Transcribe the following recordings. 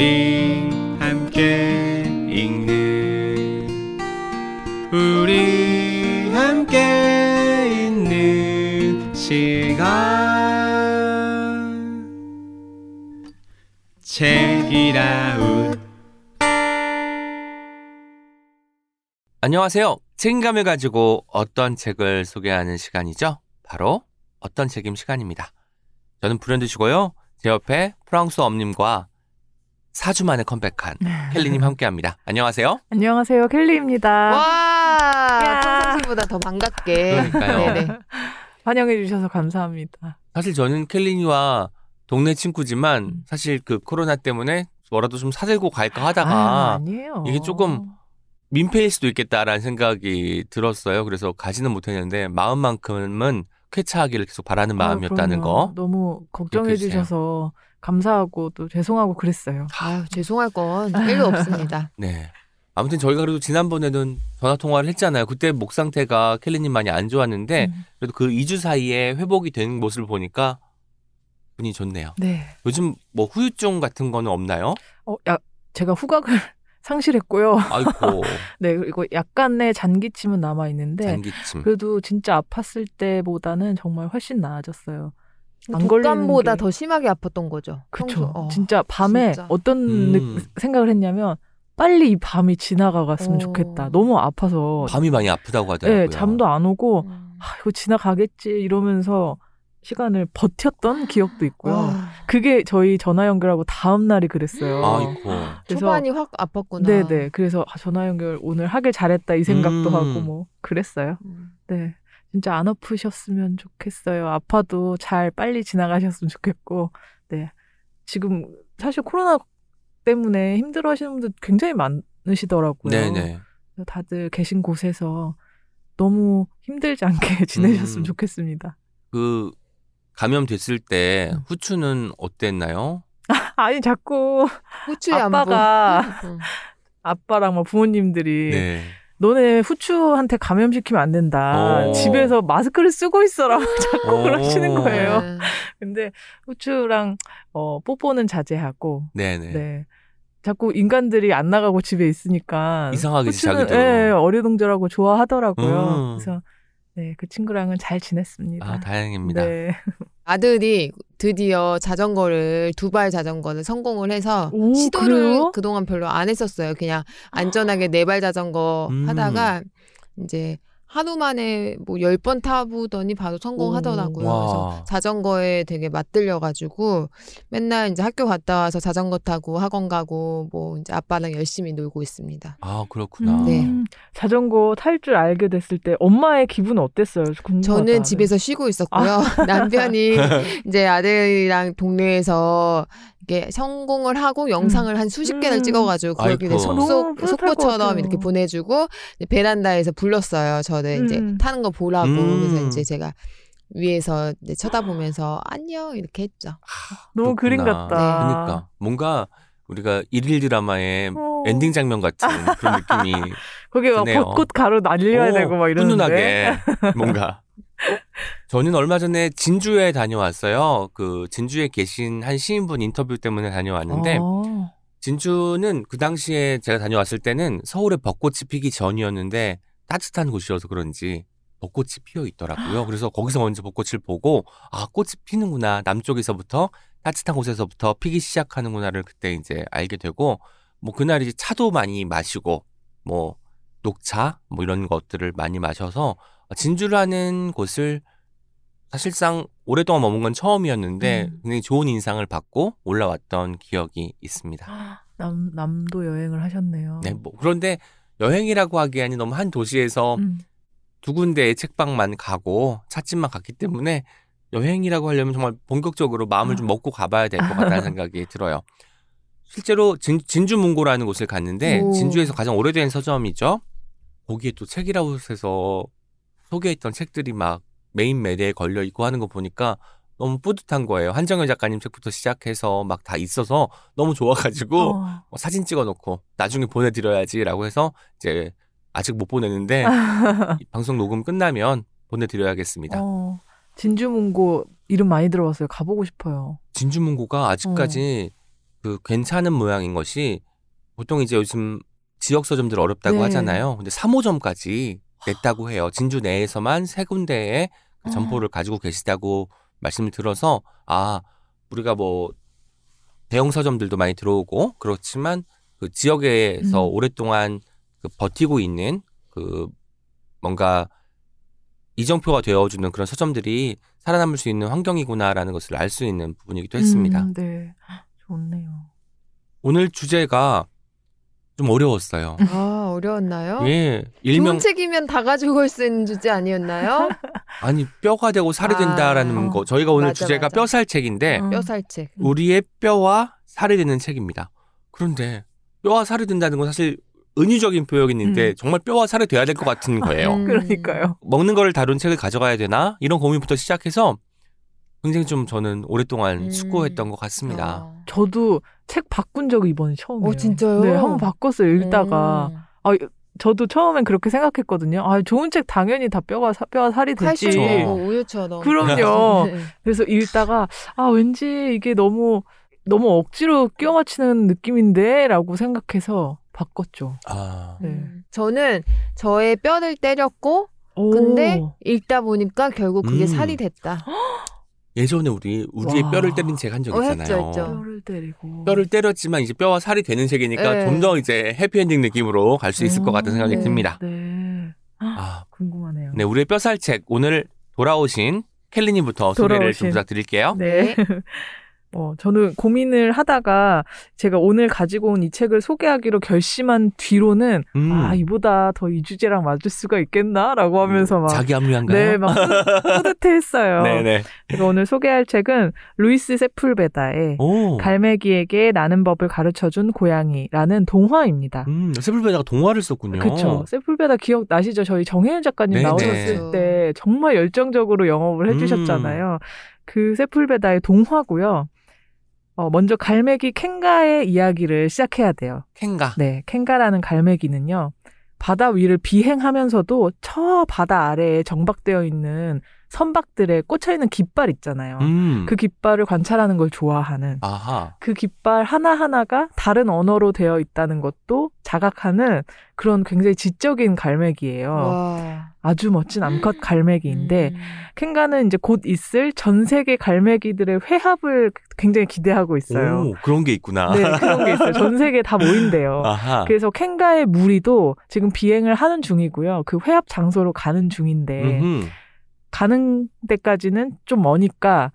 우리 함께 읽는 우리 함께 있는 시간 책이라웃 안녕하세요. 책임감을 가지고 어떤 책을 소개하는 시간이죠? 바로 어떤 책임 시간입니다. 저는 불현듯이고요. 제 옆에 프랑스 엄님과 4주 만에 컴백한 켈리님 함께합니다. 안녕하세요. 안녕하세요, 켈리입니다. 와, 야. 평상시보다 더 반갑게. 그러니까요. 네네. 환영해 주셔서 감사합니다. 사실 저는 켈리니와 동네 친구지만 음. 사실 그 코로나 때문에 뭐라도 좀 사들고 갈까 아, 하다가 아니에요. 이게 조금 민폐일 수도 있겠다라는 생각이 들었어요. 그래서 가지는 못했는데 마음만큼은 쾌차하기를 계속 바라는 아, 마음이었다는 그럼요. 거. 너무 걱정해. 주셔서 감사하고 또 죄송하고 그랬어요. 아유, 죄송할 건 1도 없습니다. 네. 아무튼 저희가 그래도 지난번에는 전화 통화를 했잖아요. 그때 목 상태가 켈리님 많이 안 좋았는데 음. 그래도 그 2주 사이에 회복이 된 모습을 보니까 분이 좋네요. 네. 요즘 뭐 후유증 같은 거는 없나요? 어, 야, 제가 후각을 상실했고요. 아이고 네, 그리고 약간의 잔기침은 남아 있는데 잔기침. 그래도 진짜 아팠을 때보다는 정말 훨씬 나아졌어요. 안 걸리는 독감보다 게- 더 심하게 아팠던 거죠. 그쵸. 평소. 어. 진짜 밤에 진짜. 어떤 음. 느- 생각을 했냐면 빨리 이 밤이 지나가갔으면 어. 좋겠다. 너무 아파서 밤이 많이 아프다고 하더라고요. 네, 잠도 안 오고 음. 아, 이거 지나가겠지 이러면서 시간을 버텼던 기억도 있고요. 와, 그게 저희 전화 연결하고 다음 날이 그랬어요. 아이고. 그래서- 초반이 확 아팠구나. 네네. 그래서 아, 전화 연결 오늘 하길 잘했다 이 생각도 음. 하고 뭐 그랬어요. 음. 네. 진짜 안 아프셨으면 좋겠어요. 아파도 잘 빨리 지나가셨으면 좋겠고. 네. 지금 사실 코로나 때문에 힘들어 하시는 분들 굉장히 많으시더라고요. 네네. 다들 계신 곳에서 너무 힘들지 않게 지내셨으면 음. 좋겠습니다. 그 감염됐을 때 음. 후추는 어땠나요? 아니 자꾸 안보. 아빠가 음. 아빠랑 뭐 부모님들이 네. 너네 후추한테 감염시키면 안 된다. 어. 집에서 마스크를 쓰고 있어라고 자꾸 어. 그러시는 거예요. 네. 근데 후추랑 어, 뽀뽀는 자제하고 네네. 네. 자꾸 인간들이 안 나가고 집에 있으니까 이상하게 후추는 자기도. 예, 어리둥절하고 좋아하더라고요. 음. 그래서 네, 그 친구랑은 잘 지냈습니다. 아 다행입니다. 네. 아들이 드디어 자전거를 두 발 자전거를 성공을 해서 오, 시도를 그래요? 그동안 별로 안 했었어요. 그냥 안전하게 네 발 자전거 음. 하다가 이제 하루 만에 뭐열번 타보더니 바로 성공하더라고요. 와. 그래서 자전거에 되게 맞들려가지고 맨날 이제 학교 갔다 와서 자전거 타고 학원 가고 뭐 이제 아빠랑 열심히 놀고 있습니다. 아 그렇구나. 음, 네. 자전거 탈 줄 알게 됐을 때 엄마의 기분은 어땠어요? 궁금하다. 저는 집에서 쉬고 있었고요. 남편이 이제 아들이랑 동네에서 이게 성공을 하고 영상을 한 수십 개를 음. 찍어가지고. 이제 너무 속속 속보처럼. 이렇게 보내주고 베란다에서 불렀어요. 저는 이제 음. 타는 거 보라고 음. 그래서 이제 제가 위에서 이제 쳐다보면서 안녕 이렇게 했죠. 너무 그림. 같다. 그러니까 뭔가 우리가 일일 드라마의 어. 엔딩 장면 같은 그런 느낌이 거기 막 드네요. 벚꽃 가루 날려야 오, 되고 막 이러는데. 훈훈하게 뭔가. 저는 얼마 전에 진주에 다녀왔어요. 그 진주에 계신 한 시인분 인터뷰 때문에 다녀왔는데 어. 진주는 그 당시에 제가 다녀왔을 때는 서울에 벚꽃이 피기 전이었는데 따뜻한 곳이어서 그런지 벚꽃이 피어 있더라고요. 그래서 거기서 먼저 벚꽃을 보고 아 꽃이 피는구나 남쪽에서부터 따뜻한 곳에서부터 피기 시작하는구나를 그때 이제 알게 되고 뭐 그날 이제 차도 많이 마시고 뭐 녹차 뭐 이런 것들을 많이 마셔서 진주라는 곳을 사실상 오랫동안 머문 건 처음이었는데 음. 굉장히 좋은 인상을 받고 올라왔던 기억이 있습니다. 남 남도 여행을 하셨네요. 네, 뭐 그런데 여행이라고 하기에는 너무 한 도시에서 음. 두 군데의 책방만 가고 찻집만 갔기 때문에 여행이라고 하려면 정말 본격적으로 마음을 좀 아. 먹고 가봐야 될 것 같다는 생각이 들어요. 실제로 진, 진주문고라는 곳을 갔는데 오. 진주에서 가장 오래된 서점이죠. 거기에 또 책이라웃에서 소개했던 책들이 막 메인 매대에 걸려 있고 하는 거 보니까 너무 뿌듯한 거예요. 한정현 작가님 책부터 시작해서 막 다 있어서 너무 좋아가지고 어. 뭐 사진 찍어놓고 나중에 보내드려야지라고 해서 이제 아직 못 보내는데 이 방송 녹음 끝나면 보내드려야겠습니다. 어. 진주문고 이름 많이 들어봤어요. 가보고 싶어요. 진주문고가 아직까지 그 괜찮은 모양인 것이 보통 이제 요즘 지역 서점들 어렵다고 네. 하잖아요. 근데 3호점까지 냈다고 해요. 진주 내에서만 세 군데의 그 아. 점포를 가지고 계시다고 말씀을 들어서 아 우리가 뭐 대형 서점들도 많이 들어오고 그렇지만 그 지역에서 음. 오랫동안 그 버티고 있는 그 뭔가 이정표가 되어주는 그런 서점들이 살아남을 수 있는 환경이구나라는 것을 알 수 있는 부분이기도 했습니다. 음, 네. 좋네요. 오늘 주제가 좀 어려웠어요. 아 어려웠나요? 예, 일명 좋은 책이면 다 가지고 올 수 있는 주제 아니었나요? 아니 뼈가 되고 살이 아, 된다라는 어. 거. 저희가 오늘 맞아, 주제가 맞아. 뼈살책인데 음. 뼈살책. 우리의 뼈와 살이 되는 책입니다. 그런데 뼈와 살이 된다는 건 사실 은유적인 표현인데 음. 정말 뼈와 살이 돼야 될 것 같은 거예요. 음. 그러니까요. 먹는 거를 다룬 책을 가져가야 되나 이런 고민부터 시작해서 굉장히 좀 저는 오랫동안 음. 숙고했던 것 같습니다. 어. 저도 책 바꾼 적이 이번에 처음이에요. 어, 진짜요? 네, 한번 바꿨어요. 읽다가. 음. 아, 저도 처음엔 그렇게 생각했거든요. 아, 좋은 책 당연히 다 뼈가 사- 뼈와 살이 되지. 뭐 우유처럼. 그럼요. 네. 그래서 읽다가 아, 왠지 이게 너무 너무 억지로 끼워 맞추는 느낌인데라고 생각해서 바꿨죠. 아, 네. 음. 저는 저의 뼈를 때렸고 오. 근데 읽다 보니까 결국 그게 음. 살이 됐다. 예전에 우리 우리의 와. 뼈를 때린 책 한적 어, 있잖아요. 했죠, 했죠. 뼈를 때리고 뼈를 때렸지만 이제 뼈와 살이 되는 책이니까 네. 좀더 이제 해피엔딩 느낌으로 갈 수 있을 것 같은 생각이 네. 듭니다. 네. 아, 궁금하네요. 네, 우리의 뼈살 책 오늘 돌아오신 켈리님부터 소개를 좀 돌아오신. 부탁드릴게요. 네. 어, 저는 고민을 하다가 제가 오늘 가지고 온 이 책을 소개하기로 결심한 뒤로는 음, 아, 이보다 더 이 주제랑 맞을 수가 있겠나라고 하면서 막 자기 합리한가요? 네, 막 뿌듯- 뿌듯해했어요. 네네. 제가 오늘 소개할 책은 루이스 세풀베다의 오. 갈매기에게 나는 법을 가르쳐준 고양이라는 동화입니다. 음, 세불베다가 동화를 썼군요. 그쵸. 세풀베다 기억 나시죠? 저희 정혜연 작가님 네네. 나오셨을 때 정말 열정적으로 영업을 해주셨잖아요. 그 세풀베다의 동화고요. 어, 먼저 갈매기 캔가의 이야기를 시작해야 돼요. 캔가. 네, 캔가라는 갈매기는요. 바다 위를 비행하면서도 저 바다 아래에 정박되어 있는 선박들에 꽂혀 있는 깃발 있잖아요. 음. 그 깃발을 관찰하는 걸 좋아하는 아하. 그 깃발 하나하나가 다른 언어로 되어 있다는 것도 자각하는 그런 굉장히 지적인 갈매기예요. 와. 아주 멋진 암컷 갈매기인데 음. 캔가는 이제 곧 있을 전 세계 갈매기들의 회합을 굉장히 기대하고 있어요. 오, 그런 게 있구나. 네, 그런 게 있어요. 전 세계에 다 모인대요. 아하. 그래서 캔가의 무리도 지금 비행을 하는 중이고요. 그 회합 장소로 가는 중인데 음흠. 가는 데까지는 좀 머니까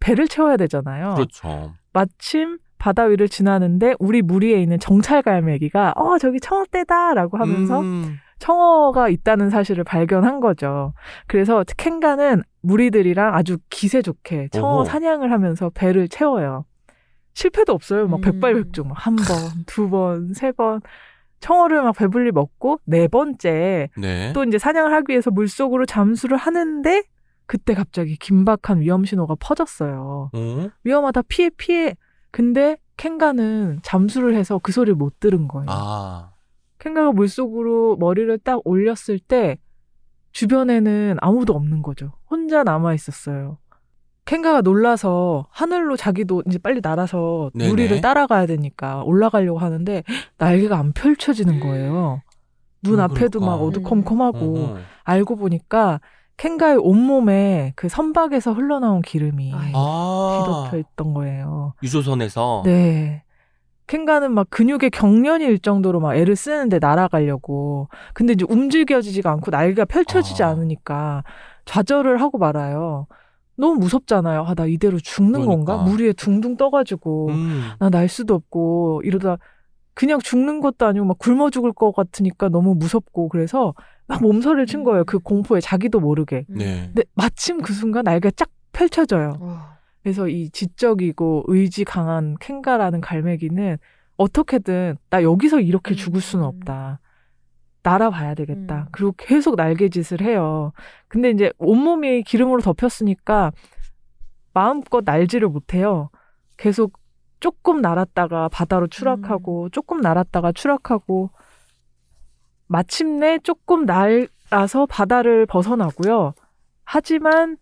배를 채워야 되잖아요. 그렇죠. 마침 바다 위를 지나는데 우리 무리에 있는 정찰 갈매기가 어 저기 청어떼다라고 하면서 음. 청어가 있다는 사실을 발견한 거죠. 그래서 캔가는 무리들이랑 아주 기세 좋게 청어 어허. 사냥을 하면서 배를 채워요. 실패도 없어요. 막 음. 백발백중 막 한 번, 두 번, 세 번. 청어를 막 배불리 먹고 네 번째 네. 또 이제 사냥을 하기 위해서 물속으로 잠수를 하는데 그때 갑자기 긴박한 위험 신호가 퍼졌어요. 어? 위험하다 피해 피해. 근데 캔가는 잠수를 해서 그 소리를 못 들은 거예요. 아. 캔가가 물속으로 머리를 딱 올렸을 때 주변에는 아무도 없는 거죠. 혼자 남아 있었어요. 캔가가 놀라서 하늘로 자기도 이제 빨리 날아서 네네. 무리를 따라가야 되니까 올라가려고 하는데 날개가 안 펼쳐지는 거예요. 눈 음, 앞에도 막 그럴까? 어두컴컴하고 어허. 알고 보니까 캔가의 온몸에 그 선박에서 흘러나온 기름이. 아. 뒤덮여 있던 거예요. 유조선에서. 네. 캔가는 막 근육에 경련이 일 정도로 막 애를 쓰는데 날아가려고. 근데 이제 움직여지지가 않고 날개가 펼쳐지지 아. 않으니까 좌절을 하고 말아요. 너무 무섭잖아요. 아, 나 이대로 죽는 그러니까. 건가? 물 위에 둥둥 떠가지고. 음. 나날 수도 없고 이러다 그냥 죽는 것도 아니고 막 굶어 죽을 것 같으니까 너무 무섭고 그래서 막 몸서리를 친 거예요. 그 공포에 자기도 모르게. 네. 근데 마침 그 순간 날개가 쫙 펼쳐져요. 와. 그래서 이 지적이고 의지 강한 캔가라는 갈매기는 어떻게든 나 여기서 이렇게 죽을 수는 음. 없다. 날아봐야 되겠다. 음. 그리고 계속 날개짓을 해요. 근데 이제 온몸이 기름으로 덮였으니까 마음껏 날지를 못해요. 계속 조금 날았다가 바다로 추락하고 음. 조금 날았다가 추락하고 마침내 조금 날아서 바다를 벗어나고요. 하지만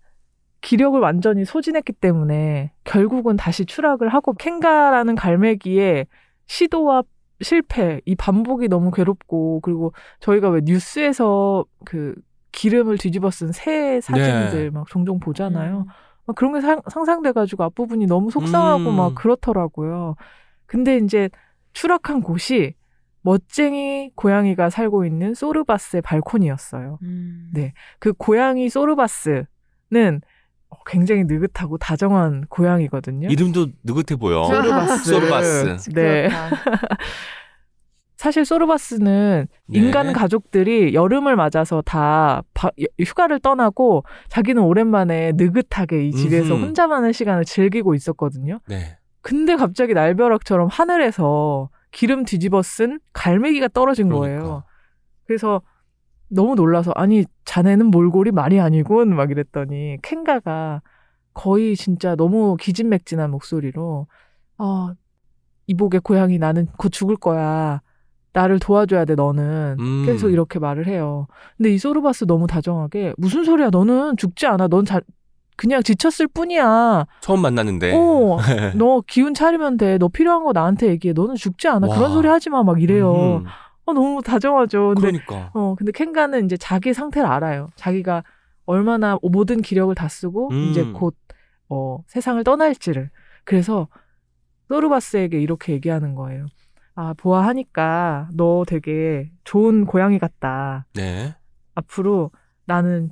기력을 완전히 소진했기 때문에 결국은 다시 추락을 하고 캥가라는 갈매기의 시도와 실패, 이 반복이 너무 괴롭고 그리고 저희가 왜 뉴스에서 그 기름을 뒤집어 쓴 새 사진들 네. 막 종종 보잖아요. 음. 막 그런 게 상, 상상돼가지고 앞부분이 너무 속상하고 음. 막 그렇더라고요. 근데 이제 추락한 곳이 멋쟁이 고양이가 살고 있는 소르바스의 발코니였어요. 음. 네. 그 고양이 소르바스는 어, 굉장히 느긋하고 다정한 고양이거든요. 이름도 느긋해 보여. 소르바스. 소르바스. 네. 그렇다. 사실 소르바스는 네. 인간 가족들이 여름을 맞아서 다 바- 휴가를 떠나고 자기는 오랜만에 느긋하게 이 집에서 음흠. 혼자만의 시간을 즐기고 있었거든요. 네. 근데 갑자기 날벼락처럼 하늘에서 기름 뒤집어 쓴 갈매기가 떨어진 거예요. 그러니까. 그래서 너무 놀라서 아니 자네는 몰골이 말이 아니군 막 이랬더니 켄가가 거의 진짜 너무 기진맥진한 목소리로 아 이복의 고양이 나는 곧 죽을 거야. 나를 도와줘야 돼 너는 음. 계속 이렇게 말을 해요. 근데 이 소르바스 너무 다정하게 무슨 소리야 너는 죽지 않아 넌 자, 그냥 지쳤을 뿐이야. 처음 만났는데. 어, 너 기운 차리면 돼. 너 필요한 거 나한테 얘기해. 너는 죽지 않아. 와. 그런 소리 하지 마. 막 이래요. 음. 어, 너무 다정하죠. 근데, 그러니까. 어, 근데 켄가는 이제 자기 상태를 알아요. 자기가 얼마나 모든 기력을 다 쓰고 음. 이제 곧, 어, 세상을 떠날지를. 그래서 소르바스에게 이렇게 얘기하는 거예요. 아, 보아하니까 너 되게 좋은 고양이 같다. 네. 앞으로 나는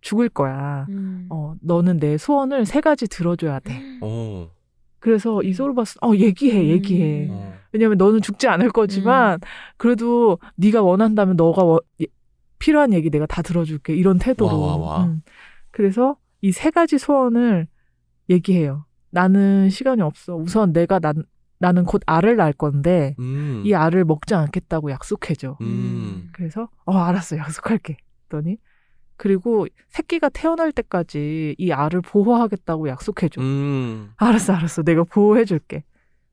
죽을 거야. 음. 어, 너는 내 소원을 세 가지 들어줘야 돼. 어. 그래서 이 소르바스 어 얘기해 얘기해 음. 어. 왜냐면 너는 죽지 않을 거지만 그래도 네가 원한다면 너가 워- 예- 필요한 얘기 내가 다 들어줄게 이런 태도로 와, 와, 와. 음. 그래서 이 세 가지 소원을 얘기해요 나는 시간이 없어 우선 내가 난 나는 곧 알을 낳을 건데 음. 이 알을 먹지 않겠다고 약속해줘 음. 그래서 어 알았어 약속할게 했더니 그리고 새끼가 태어날 때까지 이 알을 보호하겠다고 약속해줘 음. 알았어, 알았어. 내가 보호해줄게.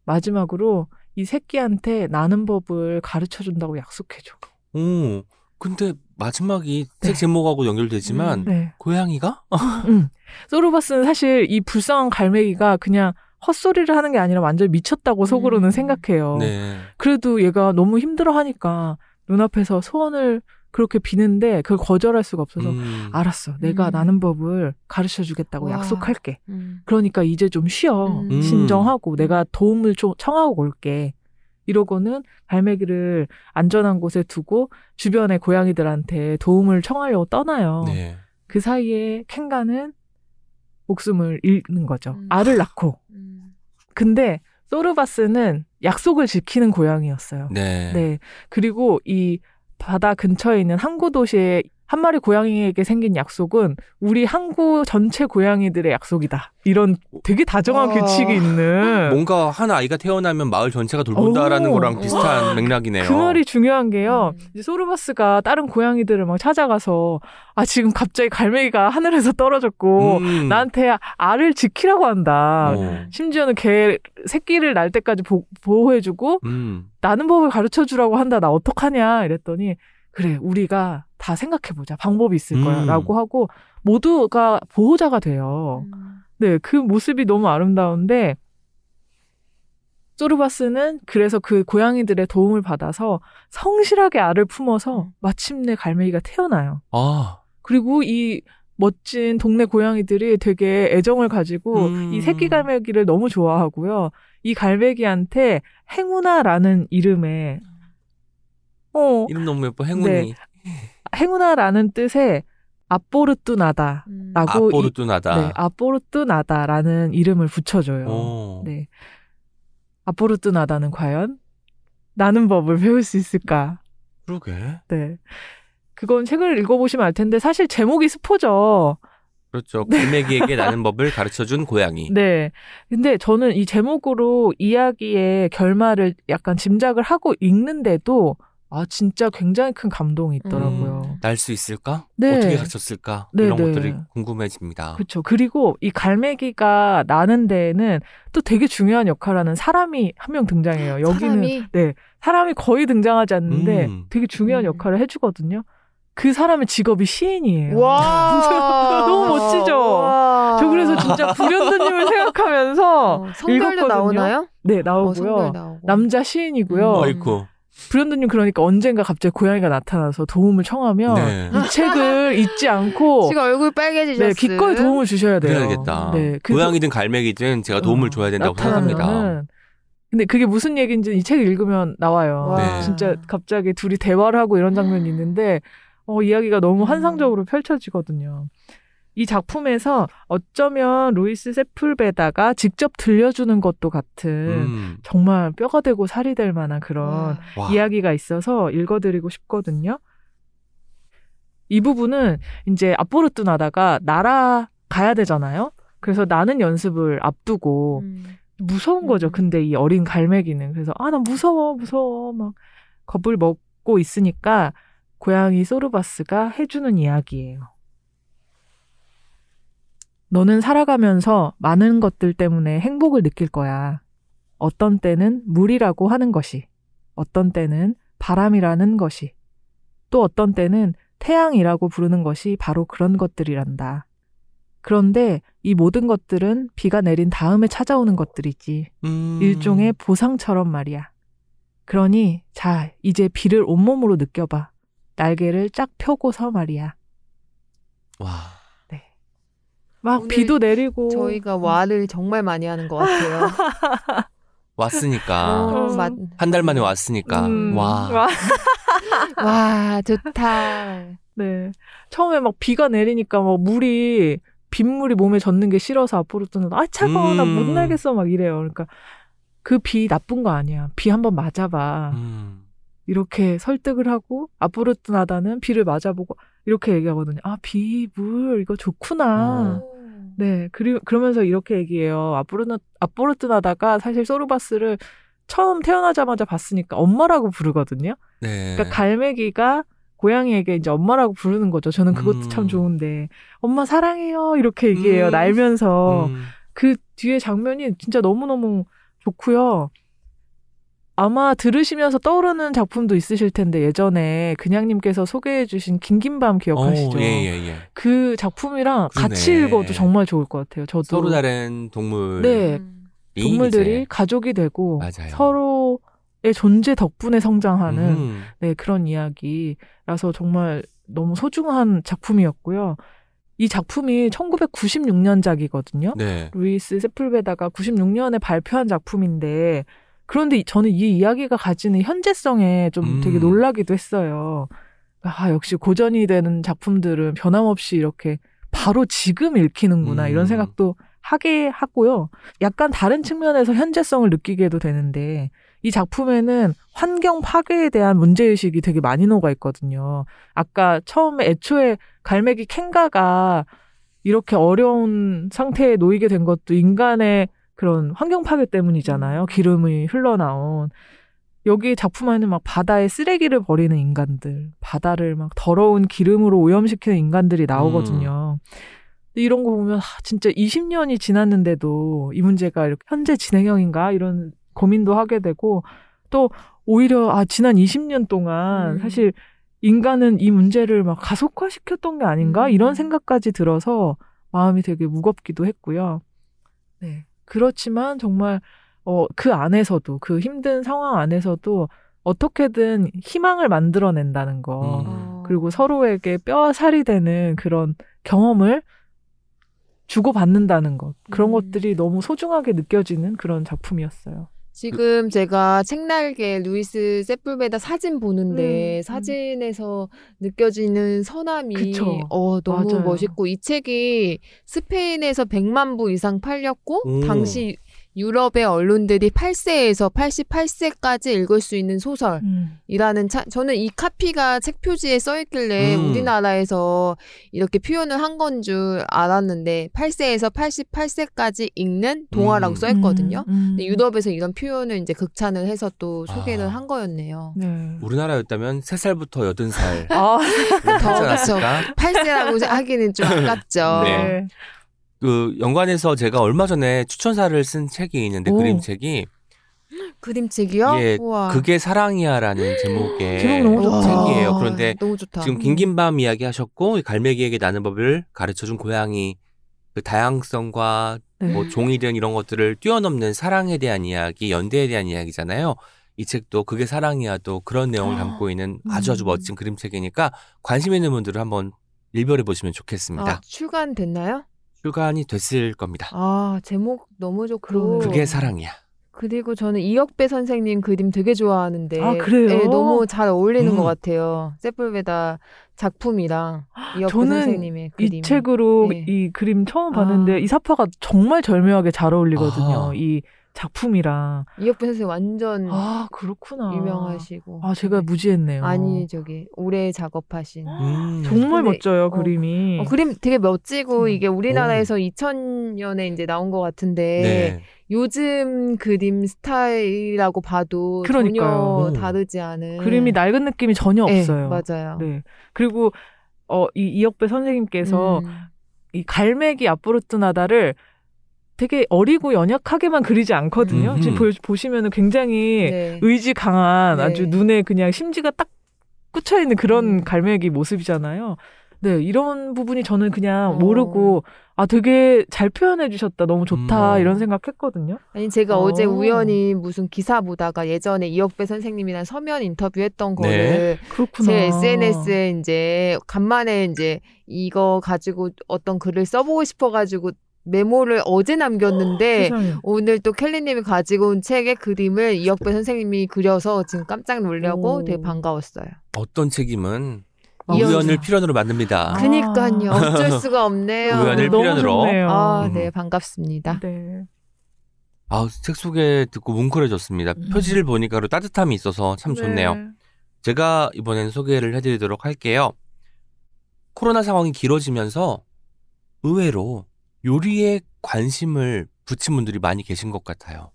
마지막으로 이 새끼한테 나는 법을 가르쳐 준다고 약속해줘. 오. 근데 마지막이 네. 책 제목하고 연결되지만 음. 네. 고양이가? 응. 소르바스는 사실 이 불쌍한 갈매기가 그냥 헛소리를 하는 게 아니라 완전 미쳤다고 속으로는 음. 생각해요. 네. 그래도 얘가 너무 힘들어 하니까 눈앞에서 소원을 그렇게 비는데 그걸 거절할 수가 없어서 음. 알았어. 내가 음. 나는 법을 가르쳐 주겠다고 와. 약속할게. 음. 그러니까 이제 좀 쉬어. 음. 신정하고 내가 도움을 좀 청하고 올게. 이러고는 갈매기를 안전한 곳에 두고 주변의 고양이들한테 도움을 청하려고 떠나요. 네. 그 사이에 켄가는 목숨을 잃는 거죠. 음. 알을 낳고. 음. 근데 소르바스는 약속을 지키는 고양이였어요. 네. 네. 그리고 이 바다 근처에 있는 항구 도시에 한 마리 고양이에게 생긴 약속은 우리 항구 전체 고양이들의 약속이다. 이런 되게 다정한 와. 규칙이 있는 뭔가 한 아이가 태어나면 마을 전체가 돌본다라는 오. 거랑 비슷한 맥락이네요. 그 말이 중요한 게요. 음. 이제 소르바스가 다른 고양이들을 막 찾아가서 아 지금 갑자기 갈매기가 하늘에서 떨어졌고 음. 나한테 알을 지키라고 한다. 어. 심지어는 개 새끼를 낳을 때까지 보, 보호해주고 음. 나는 법을 가르쳐 주라고 한다. 나 어떡하냐 이랬더니 그래 우리가 다 생각해 보자. 방법이 있을 음. 거야라고 하고 모두가 보호자가 돼요. 음. 네, 그 모습이 너무 아름다운데 소르바스는 그래서 그 고양이들의 도움을 받아서 성실하게 알을 품어서 음. 마침내 갈매기가 태어나요. 아. 그리고 이 멋진 동네 고양이들이 되게 애정을 가지고 음. 이 새끼 갈매기를 너무 좋아하고요. 이 갈매기한테 행운아라는 이름의 어 이름 너무 예뻐. 행운이. 네. 행운아라는 뜻의 아포르뚜나다. 음. 라고 아포르뚜나다. 네, 아포르뚜나다라는 이름을 붙여줘요. 어. 네. 아포르뚜나다는 과연 나는 법을 배울 수 있을까? 그러게. 네. 그건 책을 읽어보시면 알 텐데 사실 제목이 스포죠. 그렇죠. 갈매기에게 나는 법을 가르쳐준 고양이. 네. 근데 저는 이 제목으로 이야기의 결말을 약간 짐작을 하고 읽는데도 아 진짜 굉장히 큰 감동이 있더라고요. 음. 날수 있을까? 네. 어떻게 가르쳤을까? 네, 이런 네. 것들이 궁금해집니다. 그렇죠. 그리고 이 갈매기가 나는 데에는 또 되게 중요한 역할을 하는 사람이 한 명 등장해요. 여기는 사람이? 네 사람이 거의 등장하지 않는데 음. 되게 중요한 음. 역할을 해주거든요. 그 사람의 직업이 시인이에요. 와 너무 멋지죠? 와. 저 그래서 진짜 불현듯님을 생각하면서 어, 읽었거든요. 나오나요? 네 어, 나오고요. 성별 나오고. 남자 시인이고요. 음. 어이쿠. 불현듯님 그러니까 언젠가 갑자기 고양이가 나타나서 도움을 청하면 네. 이 책을 잊지 않고 지금 얼굴 빨개지셨어요. 네, 기꺼이 도움을 주셔야 돼요. 그래야겠다. 네, 그 고양이든 갈매기든 제가 도움을 어, 줘야 된다고 생각합니다. 근데 그게 무슨 얘기인지 이 책을 읽으면 나와요. 와. 네. 진짜 갑자기 둘이 대화를 하고 이런 장면이 있는데 어, 이야기가 너무 음. 환상적으로 펼쳐지거든요. 이 작품에서 어쩌면 루이스 세풀베다가 직접 들려주는 것도 같은 음. 정말 뼈가 되고 살이 될 만한 그런 와. 와. 이야기가 있어서 읽어드리고 싶거든요. 이 부분은 이제 앞보르트 나다가 날아가야 되잖아요. 그래서 나는 연습을 앞두고 음. 무서운 거죠. 음. 근데 이 어린 갈매기는 그래서 아 나 무서워 무서워 막 겁을 먹고 있으니까 고양이 소르바스가 해주는 이야기예요. 너는 살아가면서 많은 것들 때문에 행복을 느낄 거야. 어떤 때는 물이라고 하는 것이, 어떤 때는 바람이라는 것이, 또 어떤 때는 태양이라고 부르는 것이 바로 그런 것들이란다. 그런데 이 모든 것들은 비가 내린 다음에 찾아오는 것들이지. 음. 일종의 보상처럼 말이야. 그러니, 자, 이제 비를 온몸으로 느껴봐. 날개를 쫙 펴고서 말이야. 와. 막 비도 내리고. 저희가 와를 정말 많이 하는 것 같아요. 왔으니까 어, 맞- 한달 만에 왔으니까 음, 와. 와. 와 좋다. 네. 처음에 막 비가 내리니까 막 물이 빗물이 몸에 젖는 게 싫어서 아포르토는 아 차가워 나못 음. 날겠어 막 이래요. 그러니까 그 비 나쁜 거 아니야. 비 한번 맞아봐. 음. 이렇게 설득을 하고 아포르토 나다는 비를 맞아보고 이렇게 얘기하거든요. 아 비, 물 이거 좋구나. 어. 네. 그리, 그러면서 이렇게 얘기해요. 아포르나, 아포르토 나다가 사실 소르바스를 처음 태어나자마자 봤으니까 엄마라고 부르거든요. 네. 그러니까 갈매기가 고양이에게 이제 엄마라고 부르는 거죠. 저는 그것도 음. 참 좋은데 엄마 사랑해요 이렇게 얘기해요. 음. 날면서 음. 그 뒤에 장면이 진짜 너무 너무 좋고요. 아마 들으시면서 떠오르는 작품도 있으실 텐데 예전에 그냥님께서 소개해주신 긴긴밤 기억하시죠? 어, 예, 예, 예. 그 작품이랑 같이 그러네. 읽어도 정말 좋을 것 같아요. 저도 서로 다른 동물. 네. 음. 동물들이 가족이 되고 맞아요. 서로의 존재 덕분에 성장하는 음. 네, 그런 이야기라서 정말 너무 소중한 작품이었고요. 이 작품이 1996년작이거든요. 네. 루이스 세풀베다가 96년에 발표한 작품인데 그런데 이- 저는 이 이야기가 가지는 현재성에 좀 음. 되게 놀라기도 했어요. 아, 역시 고전이 되는 작품들은 변함없이 이렇게 바로 지금 읽히는구나 음. 이런 생각도 하게 하고요. 약간 다른 측면에서 현재성을 느끼게도 되는데 이 작품에는 환경 파괴에 대한 문제의식이 되게 많이 녹아 있거든요. 아까 처음에 애초에 갈매기 캔가가 이렇게 어려운 상태에 놓이게 된 것도 인간의 그런 환경 파괴 때문이잖아요. 기름이 흘러나온. 여기 작품 안에는 막 바다에 쓰레기를 버리는 인간들, 바다를 막 더러운 기름으로 오염시키는 인간들이 나오거든요. 근데 이런 거 보면 아, 진짜 20년이 지났는데도 이 문제가 이렇게 현재 진행형인가 이런 고민도 하게 되고 또 오히려 아 지난 20년 동안 음. 사실 인간은 이 문제를 막 가속화시켰던 게 아닌가 음. 이런 생각까지 들어서 마음이 되게 무겁기도 했고요. 네. 그렇지만 정말 어, 그 안에서도 그 힘든 상황 안에서도 어떻게든 희망을 만들어낸다는 거 음. 어. 그리고 서로에게 뼈와 살이 되는 그런 경험을 주고받는다는 것 그런 음. 것들이 너무 소중하게 느껴지는 그런 작품이었어요. 지금 제가 책날개 루이스 세풀베다 사진 보는데 음, 음. 사진에서 느껴지는 선함이 그쵸. 어 너무 맞아요. 멋있고 이 책이 스페인에서 100만 부 이상 팔렸고 오. 당시 유럽의 언론들이 8세에서 88세까지 읽을 수 있는 소설 음. 이라는 차, 저는 이 카피가 책 표지에 써 있길래 음. 우리나라에서 이렇게 표현을 한 건 줄 알았는데 8세에서 88세까지 읽는 동화라고 음. 써 있거든요. 음, 음. 근데 유럽에서 이런 표현을 이제 극찬을 해서 또 소개를 아. 한 거였네요. 네. 우리나라였다면 3살부터 80살 아, 하지 않았을까? 8세라고 하기는 좀 아깝죠. 네. 그 연관해서 제가 얼마 전에 추천사를 쓴 책이 있는데 오. 그림책이 그림책이요? 예, 우와. 그게 사랑이야라는 제목의. 책이에요. 그런데 너무 좋다. 지금 긴긴밤 이야기 하셨고 갈매기에게 나는 법을 가르쳐준 고양이 그 다양성과 네. 뭐 종이든 이런 것들을 뛰어넘는 사랑에 대한 이야기, 연대에 대한 이야기잖아요. 이 책도 그게 사랑이야도 그런 내용을 담고 있는 아주 아주 음. 멋진 그림책이니까 관심 있는 분들은 한번 일별해 보시면 좋겠습니다. 아, 출간됐나요? 출간이 됐을 겁니다. 아 제목 너무 좋고 그러네요. 그게 사랑이야. 그리고 저는 이혁배 선생님 그림 되게 좋아하는데 아, 그래요? 네, 너무 잘 어울리는 음. 것 같아요. 세플베다 작품이랑 이혁배 저는 선생님의 그림. 이 책으로 네. 이 그림 처음 봤는데 아. 이 사파가 정말 절묘하게 잘 어울리거든요. 아. 이 작품이랑. 이혁배 선생님 완전 아 그렇구나. 유명하시고. 아 제가 무지했네요. 아니 저기 오래 작업하신. 음. 정말 근데- 멋져요 어, 그림이. 어, 그림 되게 멋지고 음. 이게 우리나라에서 2000년에 이제 나온 것 같은데 네. 요즘 그림 스타일이라고 봐도 그러니까요. 전혀 음. 다르지 않은 그림이 낡은 느낌이 전혀 네, 없어요. 맞아요. 네. 그리고 어, 이 이혁배 선생님께서 음. 이 갈매기 아프로트나다를 되게 어리고 연약하게만 그리지 않거든요. 음흠. 지금 보, 보시면 은 굉장히 네. 의지 강한 네. 아주 눈에 그냥 심지가 딱 꽂혀 있는 그런 음. 갈매기 모습이잖아요. 네, 이런 부분이 저는 그냥 어. 모르고 아 되게 잘 표현해 주셨다. 너무 좋다. 음. 이런 생각했거든요. 아니 제가 어. 어. 제 우연히 무슨 기사 보다가 예전에 이혁배 선생님이랑 서면 인터뷰했던 거를 네. 그렇구나. 제 SNS에 이제 간만에 이제 이거 가지고 어떤 글을 써보고 싶어가지고 메모를 어제 남겼는데 세상에. 오늘 또 켈리님이 가지고 온 책의 그림을 이혁배 선생님이 그려서 지금 깜짝 놀라고 오. 되게 반가웠어요. 어떤 책임은 이어져. 우연을 필연으로 만듭니다. 아. 그니까요. 어쩔 수가 없네요. 우연을 필연으로. 아, 음. 네, 반갑습니다. 네. 아, 책 소개 듣고 뭉클해졌습니다. 음. 표지를 보니까 로 따뜻함이 있어서 참 좋네요. 네. 제가 이번엔 소개를 해드리도록 할게요. 코로나 상황이 길어지면서 의외로 요리에 관심을 붙인 분들이 많이 계신 것 같아요.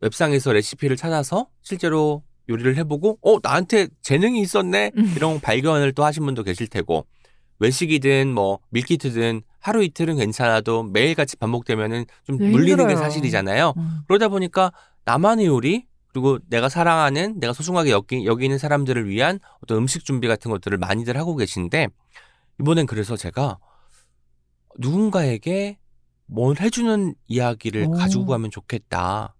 웹상에서 레시피를 찾아서 실제로 요리를 해보고, 어, 나한테 재능이 있었네? 음. 이런 발견을 또 하신 분도 계실 테고, 외식이든 뭐 밀키트든 하루 이틀은 괜찮아도 매일같이 반복되면은 좀 네, 물리는 게 힘들어요. 사실이잖아요. 음. 그러다 보니까 나만의 요리 그리고 내가 사랑하는 내가 소중하게 여기, 여기는 사람들을 위한 어떤 음식 준비 같은 것들을 많이들 하고 계신데 이번엔 그래서 제가 누군가에게 뭘 해주는 이야기를 오. 가지고 가면 좋겠다.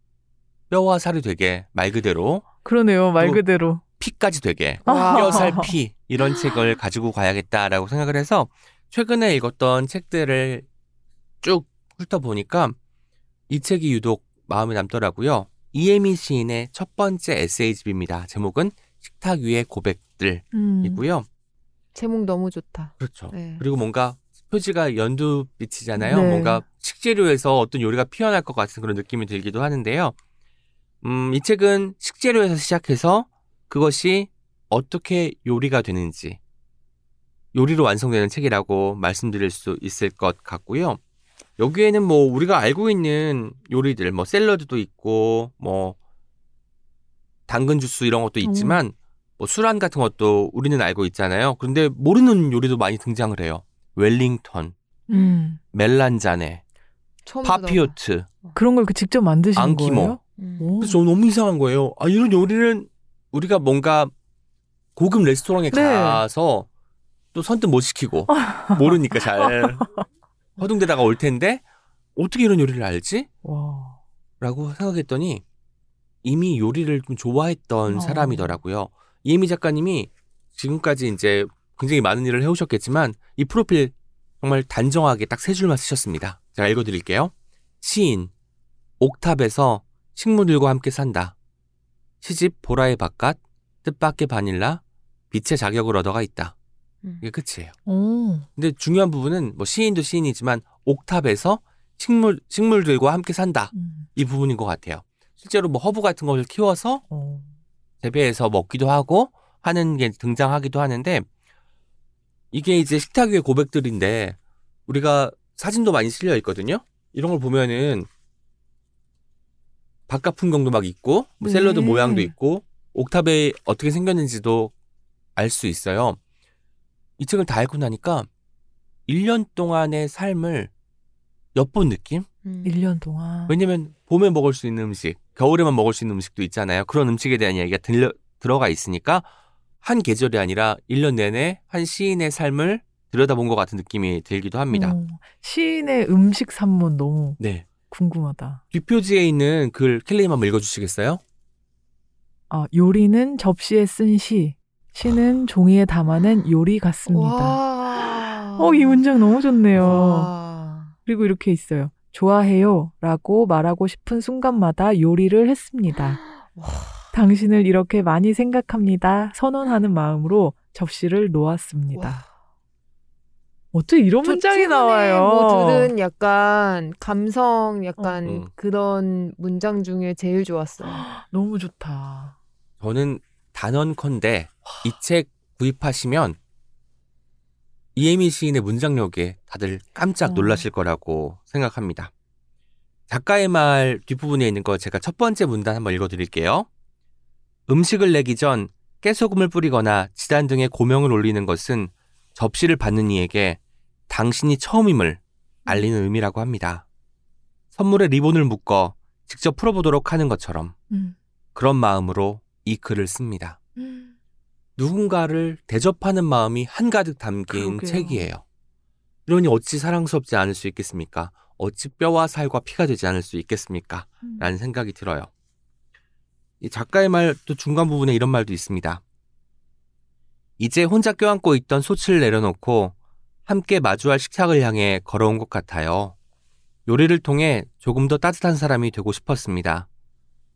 뼈와 살이 되게 말 그대로 그러네요. 말 또- 그대로. 피까지 되게 와. 뼈, 살, 피 이런 책을 가지고 가야겠다라고 생각을 해서 최근에 읽었던 책들을 쭉 훑어보니까 이 책이 유독 마음에 남더라고요. 이혜미 시인의 첫 번째 에세이집입니다. 제목은 식탁 위의 고백들이고요. 음. 제목 너무 좋다. 그렇죠. 네. 그리고 뭔가 표지가 연두빛이잖아요. 네. 뭔가 식재료에서 어떤 요리가 피어날 것 같은 그런 느낌이 들기도 하는데요. 음, 이 책은 식재료에서 시작해서 그것이 어떻게 요리가 되는지 요리로 완성되는 책이라고 말씀드릴 수 있을 것 같고요. 여기에는 뭐 우리가 알고 있는 요리들, 뭐 샐러드도 있고, 뭐 당근 주스 이런 것도 있지만, 뭐 술안 같은 것도 우리는 알고 있잖아요. 그런데 모르는 요리도 많이 등장을 해요. 웰링턴, 음. 멜란자네, 파피오트, 그런 걸그 직접 만드신 앙키모. 거예요? 음. 오. 그래서 너무 이상한 거예요. 아, 이런 요리는 우리가 뭔가 고급 레스토랑에 네. 가서 또 선뜻 못 시키고 모르니까 잘 허둥대다가 올 텐데 어떻게 이런 요리를 알지? 와. 라고 생각했더니 이미 요리를 좀 좋아했던 어. 사람이더라고요. 이혜미 작가님이 지금까지 이제 굉장히 많은 일을 해오셨겠지만 이 프로필 정말 단정하게 딱 세 줄만 쓰셨습니다. 제가 읽어드릴게요. 시인, 옥탑에서 식물들과 함께 산다. 시집 보라의 바깥, 뜻밖의 바닐라, 빛의 자격을 얻어가 있다. 음. 이게 끝이에요. 오. 근데 중요한 부분은 뭐 시인도 시인이지만 옥탑에서 식물 식물들과 함께 산다. 음. 이 부분인 것 같아요. 실제로 뭐 허브 같은 걸 키워서 어. 재배해서 먹기도 하고 하는 게 등장하기도 하는데 이게 이제 식탁 위의 고백들인데 우리가 사진도 많이 실려 있거든요. 이런 걸 보면은 바깥 풍경도 막 있고 뭐 네. 샐러드 모양도 있고 옥탑에 어떻게 생겼는지도 알 수 있어요. 이 책을 다 읽고 나니까 1년 동안의 삶을 엿본 느낌? 음. 1년 동안. 왜냐면 봄에 먹을 수 있는 음식 겨울에만 먹을 수 있는 음식도 있잖아요. 그런 음식에 대한 이야기가 들려, 들어가 있으니까 한 계절이 아니라 1년 내내 한 시인의 삶을 들여다본 것 같은 느낌이 들기도 합니다. 어, 시인의 음식 산문 너무 네. 궁금하다. 뒷표지에 있는 글 켈리님 한번 읽어주시겠어요? 아, 요리는 접시에 쓴 시, 시는 종이에 담아낸 요리 같습니다. 와. 어, 이 문장 너무 좋네요. 와. 그리고 이렇게 있어요. 좋아해요. 라고 말하고 싶은 순간마다 요리를 했습니다. 와. 당신을 이렇게 많이 생각합니다. 선언하는 마음으로 접시를 놓았습니다. 와. 어떻게 이런 저 문장이 나와요? 뭐 들은 약간 감성 약간 어. 음. 그런 문장 중에 제일 좋았어요. 너무 좋다. 저는 단언컨대 이 책 구입하시면 이혜미 시인의 문장력에 다들 깜짝 어. 놀라실 거라고 생각합니다. 작가의 말 뒷부분에 있는 거 제가 첫 번째 문단 한번 읽어드릴게요. 음식을 내기 전 깨소금을 뿌리거나 지단 등의 고명을 올리는 것은 접시를 받는 이에게 당신이 처음임을 알리는 의미라고 합니다. 선물에 리본을 묶어 직접 풀어보도록 하는 것처럼 음. 그런 마음으로 이 글을 씁니다. 누군가를 대접하는 마음이 한가득 담긴 그러게요. 책이에요. 이러니 어찌 사랑스럽지 않을 수 있겠습니까? 어찌 뼈와 살과 피가 되지 않을 수 있겠습니까? 음. 라는 생각이 들어요. 이 작가의 말 또 중간 부분에 이런 말도 있습니다. 이제 혼자 껴안고 있던 소치를 내려놓고 함께 마주할 식탁을 향해 걸어온 것 같아요. 요리를 통해 조금 더 따뜻한 사람이 되고 싶었습니다.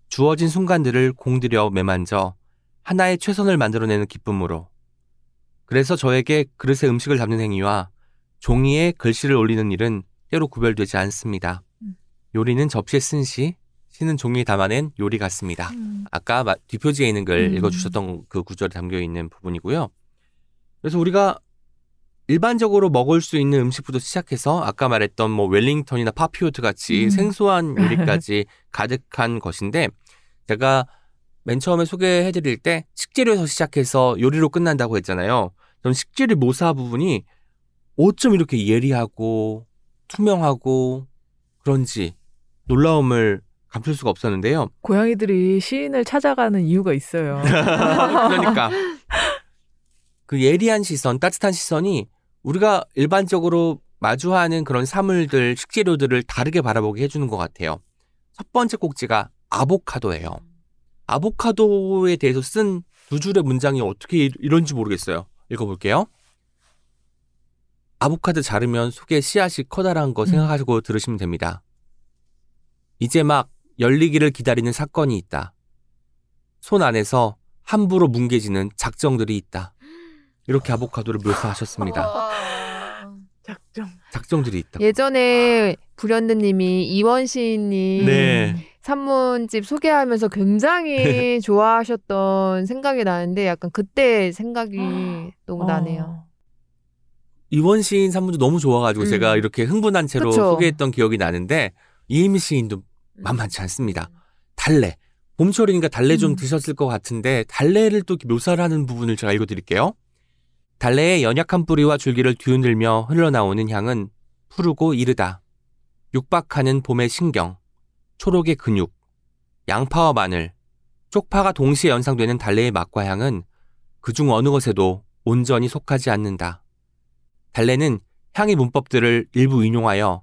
주어진 순간들을 공들여 매만져 하나의 최선을 만들어내는 기쁨으로. 그래서 저에게 그릇에 음식을 담는 행위와 종이에 글씨를 올리는 일은 때로 구별되지 않습니다. 음. 요리는 접시에 쓴 시, 시는 종이에 담아낸 요리 같습니다. 음. 아까 마- 뒷표지에 있는 글 음. 읽어주셨던 그 구절에 담겨 있는 부분이고요. 그래서 우리가 일반적으로 먹을 수 있는 음식부터 시작해서 아까 말했던 뭐 웰링턴이나 파피오트 같이 음. 생소한 요리까지 가득한 것인데 제가 맨 처음에 소개해드릴 때 식재료에서 시작해서 요리로 끝난다고 했잖아요. 전 식재료 모사 부분이 어쩜 이렇게 예리하고 투명하고 그런지 놀라움을 감출 수가 없었는데요. 고양이들이 시인을 찾아가는 이유가 있어요. 그러니까 그 예리한 시선, 따뜻한 시선이 우리가 일반적으로 마주하는 그런 사물들, 식재료들을 다르게 바라보게 해주는 것 같아요. 첫 번째 꼭지가 아보카도예요. 아보카도에 대해서 쓴 두 줄의 문장이 어떻게 이- 이런지 모르겠어요. 읽어볼게요. 아보카도 자르면 속에 씨앗이 커다란 거 음. 생각하시고 들으시면 됩니다. 이제 막 열리기를 기다리는 사건이 있다. 손 안에서 함부로 뭉개지는 작정들이 있다. 이렇게 아보카도를 묘사하셨습니다. 작정. 작정들이 있다. 예전에 불현듯님이 이원 시인님 네. 산문집 소개하면서 굉장히 좋아하셨던 생각이 나는데 약간 그때 생각이 너무 나네요. 어. 이원 시인 산문도 너무 좋아가지고 음. 제가 이렇게 흥분한 채로 그쵸. 소개했던 기억이 나는데 이혜미 시인도 만만치 않습니다. 달래. 봄철이니까 달래 좀 음. 드셨을 것 같은데 달래를 또 묘사를 하는 부분을 제가 읽어드릴게요. 달래의 연약한 뿌리와 줄기를 뒤흔들며 흘러나오는 향은 푸르고 이르다. 육박하는 봄의 신경, 초록의 근육, 양파와 마늘, 쪽파가 동시에 연상되는 달래의 맛과 향은 그중 어느 것에도 온전히 속하지 않는다. 달래는 향의 문법들을 일부 인용하여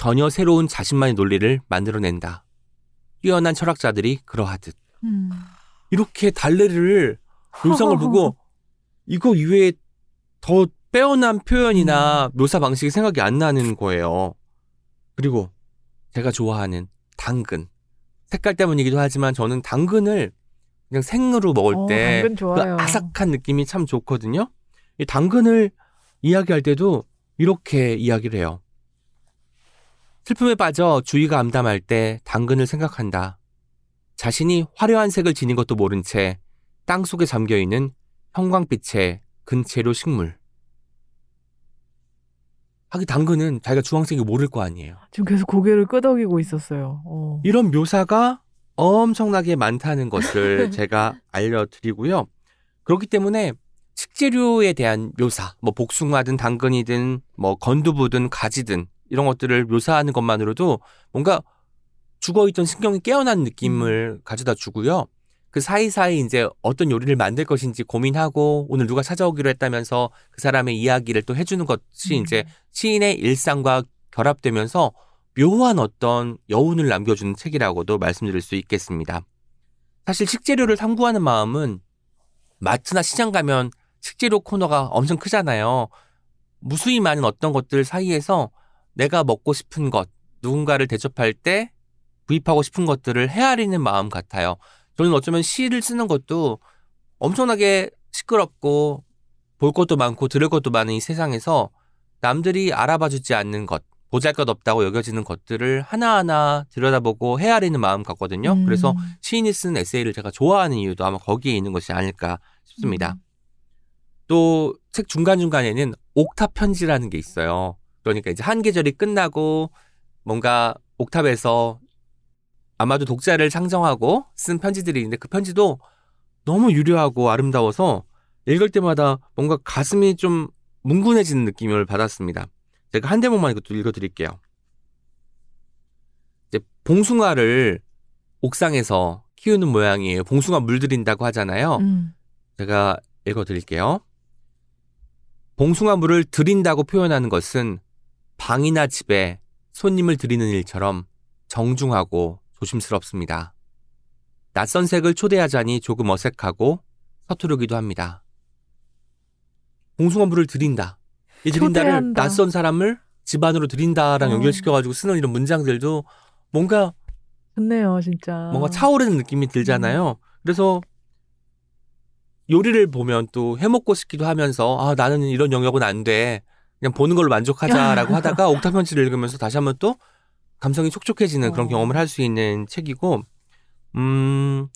전혀 새로운 자신만의 논리를 만들어낸다. 뛰어난 철학자들이 그러하듯. 음. 이렇게 달래를 묘상을 보고 이거 이외에 더 빼어난 표현이나 묘사 방식이 생각이 안 나는 거예요. 그리고 제가 좋아하는 당근. 색깔 때문이기도 하지만 저는 당근을 그냥 생으로 먹을 어, 때 당근 그 좋아요. 아삭한 느낌이 참 좋거든요. 이 당근을 이야기할 때도 이렇게 이야기를 해요. 슬픔에 빠져 주의가 암담할 때 당근을 생각한다. 자신이 화려한 색을 지닌 것도 모른 채 땅 속에 잠겨 있는 형광빛의 근체료 식물. 하기 당근은 자기가 주황색이 모를 거 아니에요. 지금 계속 고개를 끄덕이고 있었어요. 어. 이런 묘사가 엄청나게 많다는 것을 제가 알려드리고요. 그렇기 때문에 식재료에 대한 묘사, 뭐 복숭아든 당근이든 뭐 건두부든 가지든 이런 것들을 묘사하는 것만으로도 뭔가 죽어있던 신경이 깨어난 느낌을 가져다 주고요. 그 사이사이 이제 어떤 요리를 만들 것인지 고민하고 오늘 누가 찾아오기로 했다면서 그 사람의 이야기를 또 해주는 것이 음. 이제 시인의 일상과 결합되면서 묘한 어떤 여운을 남겨주는 책이라고도 말씀드릴 수 있겠습니다. 사실 식재료를 탐구하는 마음은 마트나 시장 가면 식재료 코너가 엄청 크잖아요. 무수히 많은 어떤 것들 사이에서 내가 먹고 싶은 것, 누군가를 대접할 때 구입하고 싶은 것들을 헤아리는 마음 같아요. 저는 어쩌면 시를 쓰는 것도 엄청나게 시끄럽고 볼 것도 많고 들을 것도 많은 이 세상에서 남들이 알아봐 주지 않는 것, 보잘 것 없다고 여겨지는 것들을 하나하나 들여다보고 헤아리는 마음 같거든요. 음. 그래서 시인이 쓴 에세이를 제가 좋아하는 이유도 아마 거기에 있는 것이 아닐까 싶습니다. 음. 또책 중간중간에는 옥탑 편지라는 게 있어요. 그러니까 이제 한 계절이 끝나고 뭔가 옥탑에서 아마도 독자를 상정하고 쓴 편지들이 있는데 그 편지도 너무 유려하고 아름다워서 읽을 때마다 뭔가 가슴이 좀 뭉근해지는 느낌을 받았습니다. 제가 한 대목만 이것도 읽어드릴게요. 이제 봉숭아를 옥상에서 키우는 모양이에요. 봉숭아 물들인다고 하잖아요. 음. 제가 읽어드릴게요. 봉숭아 물을 들인다고 표현하는 것은 방이나 집에 손님을 들이는 일처럼 정중하고 조심스럽습니다. 낯선 색을 초대하자니 조금 어색하고 서투르기도 합니다. 봉숭아 물을 들인다. 이 들인다를 초대한다. 낯선 사람을 집안으로 들인다랑 어. 연결시켜가지고 쓰는 이런 문장들도 뭔가 좋네요, 진짜. 뭔가 차오르는 느낌이 들잖아요. 그래서 요리를 보면 또 해먹고 싶기도 하면서 아 나는 이런 영역은 안 돼. 그냥 보는 걸로 만족하자라고 하다가 옥탑 편지를 읽으면서 다시 한번 또 감성이 촉촉해지는 그런 어. 경험을 할 수 있는 책이고 음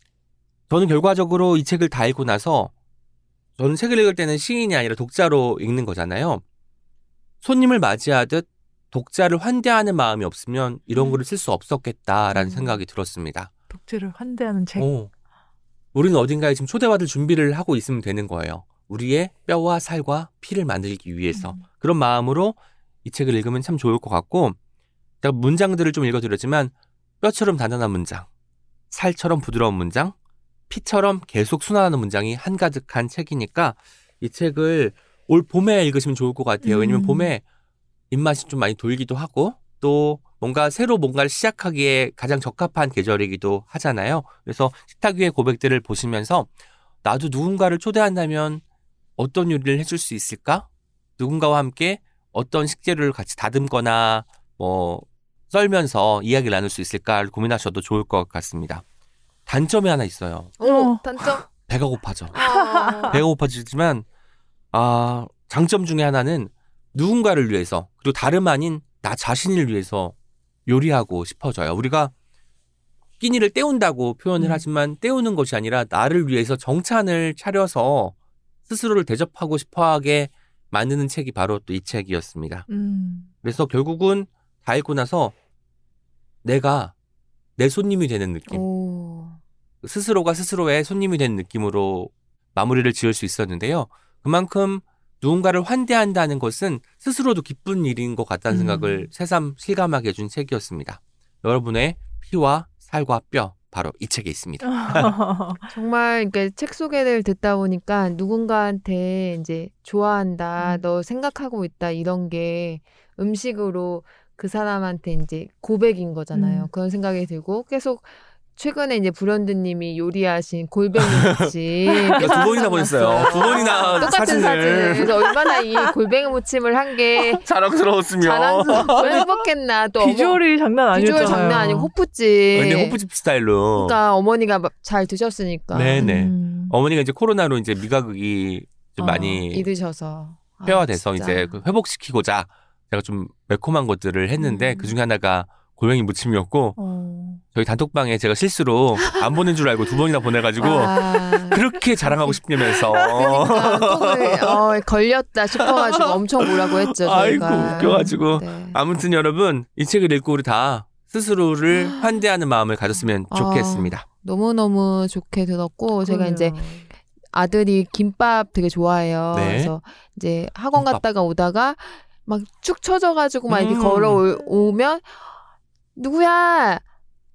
저는 결과적으로 이 책을 다 읽고 나서 저는 책을 읽을 때는 시인이 아니라 독자로 읽는 거잖아요. 손님을 맞이하듯 독자를 환대하는 마음이 없으면 이런 음. 글을 쓸 수 없었겠다라는 음. 생각이 들었습니다. 독재를 환대하는 책. 어. 우리는 어딘가에 지금 초대받을 준비를 하고 있으면 되는 거예요. 우리의 뼈와 살과 피를 만들기 위해서. 음. 그런 마음으로 이 책을 읽으면 참 좋을 것 같고, 제가 문장들을 좀 읽어드렸지만, 뼈처럼 단단한 문장, 살처럼 부드러운 문장, 피처럼 계속 순환하는 문장이 한가득한 책이니까, 이 책을 올 봄에 읽으시면 좋을 것 같아요. 왜냐면 음. 봄에 입맛이 좀 많이 돌기도 하고, 또 뭔가 새로 뭔가를 시작하기에 가장 적합한 계절이기도 하잖아요. 그래서 식탁 위의 고백들을 보시면서 나도 누군가를 초대한다면 어떤 요리를 해줄 수 있을까? 누군가와 함께 어떤 식재료를 같이 다듬거나 뭐 썰면서 이야기를 나눌 수 있을까를 고민하셔도 좋을 것 같습니다. 단점이 하나 있어요. 어, 어. 단점. 배가 고파져. 아. 배가 고파지지만 아 장점 중에 하나는 누군가를 위해서 그리고 다름 아닌 나 자신을 위해서 요리하고 싶어져요. 우리가 끼니를 때운다고 표현을 음. 하지만 때우는 것이 아니라 나를 위해서 정찬을 차려서 스스로를 대접하고 싶어하게 만드는 책이 바로 또 이 책이었습니다. 음. 그래서 결국은 다 읽고 나서 내가 내 손님이 되는 느낌. 오. 스스로가 스스로의 손님이 된 느낌으로 마무리를 지을 수 있었는데요. 그만큼 누군가를 환대한다는 것은 스스로도 기쁜 일인 것 같다는 음. 생각을 새삼 실감하게 해준 책이었습니다. 여러분의 피와 살과 뼈 바로 이 책에 있습니다. 정말 이렇게 책 소개를 듣다 보니까 누군가한테 이제 좋아한다, 음. 너 생각하고 있다 이런 게 음식으로 그 사람한테 이제 고백인 거잖아요. 음. 그런 생각이 들고 계속 최근에 이제 불현듯님이 요리하신 골뱅이 무침 제가 두 번이나 보냈어요. 두 번이나 똑같은 사진을 사진을 그래서 얼마나 이 골뱅이 무침을 한 게 자랑스러웠으며 자랑스럽고 행복했나 또 어머- 비주얼이 장난 아니었잖아요. 비주얼 장난 아니고 호프집 근데 호프집 스타일로 그러니까 어머니가 막잘 드셨으니까 네네. 음. 어머니가 이제 코로나로 이제 미각이 좀 어, 많이 잃으셔서 아, 폐화돼서 진짜. 이제 그 회복시키고자 제가 좀 매콤한 것들을 했는데 음. 그 중에 하나가 골뱅이 무침이었고 어. 저희 단톡방에 제가 실수로 안 보낸 줄 알고 두 번이나 보내가지고 아, 그렇게 자랑하고 싶냐면서 그러니까 톡을 어, 걸렸다 싶어가지고 엄청 뭐라고 했죠 아이고 저희가. 웃겨가지고 네. 아무튼 여러분 이 책을 읽고 우리 다 스스로를 환대하는 마음을 가졌으면 아. 좋겠습니다. 너무너무 좋게 들었고 제가 이제 아들이 김밥 되게 좋아해요. 네. 그래서 이제 학원 김밥. 갔다가 오다가 막축 처져가지고 막 이렇게 음. 걸어오면 누구야?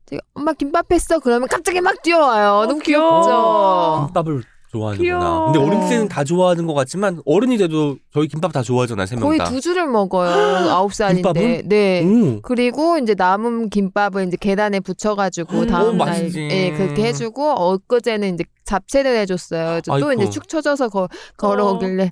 제가 엄마 김밥 했어 그러면 갑자기 막 뛰어와요. 너무 귀여워. 귀엽죠. 김밥을 좋아하는구나. 귀여워. 근데 어린 때는 다 좋아하는 것 같지만 어른이 돼도 저희 김밥 다 좋아하잖아요. 세명 거의 다. 두 줄을 먹어요. 아홉 살인데. 김밥은? 네. 오. 그리고 이제 남은 김밥을 이제 계란에 붙여가지고 음, 다음 오, 날. 예, 그렇게 해주고 엊그제는 이제 잡채를 해줬어요. 또 아이고. 이제 축 처져서 거, 걸어오길래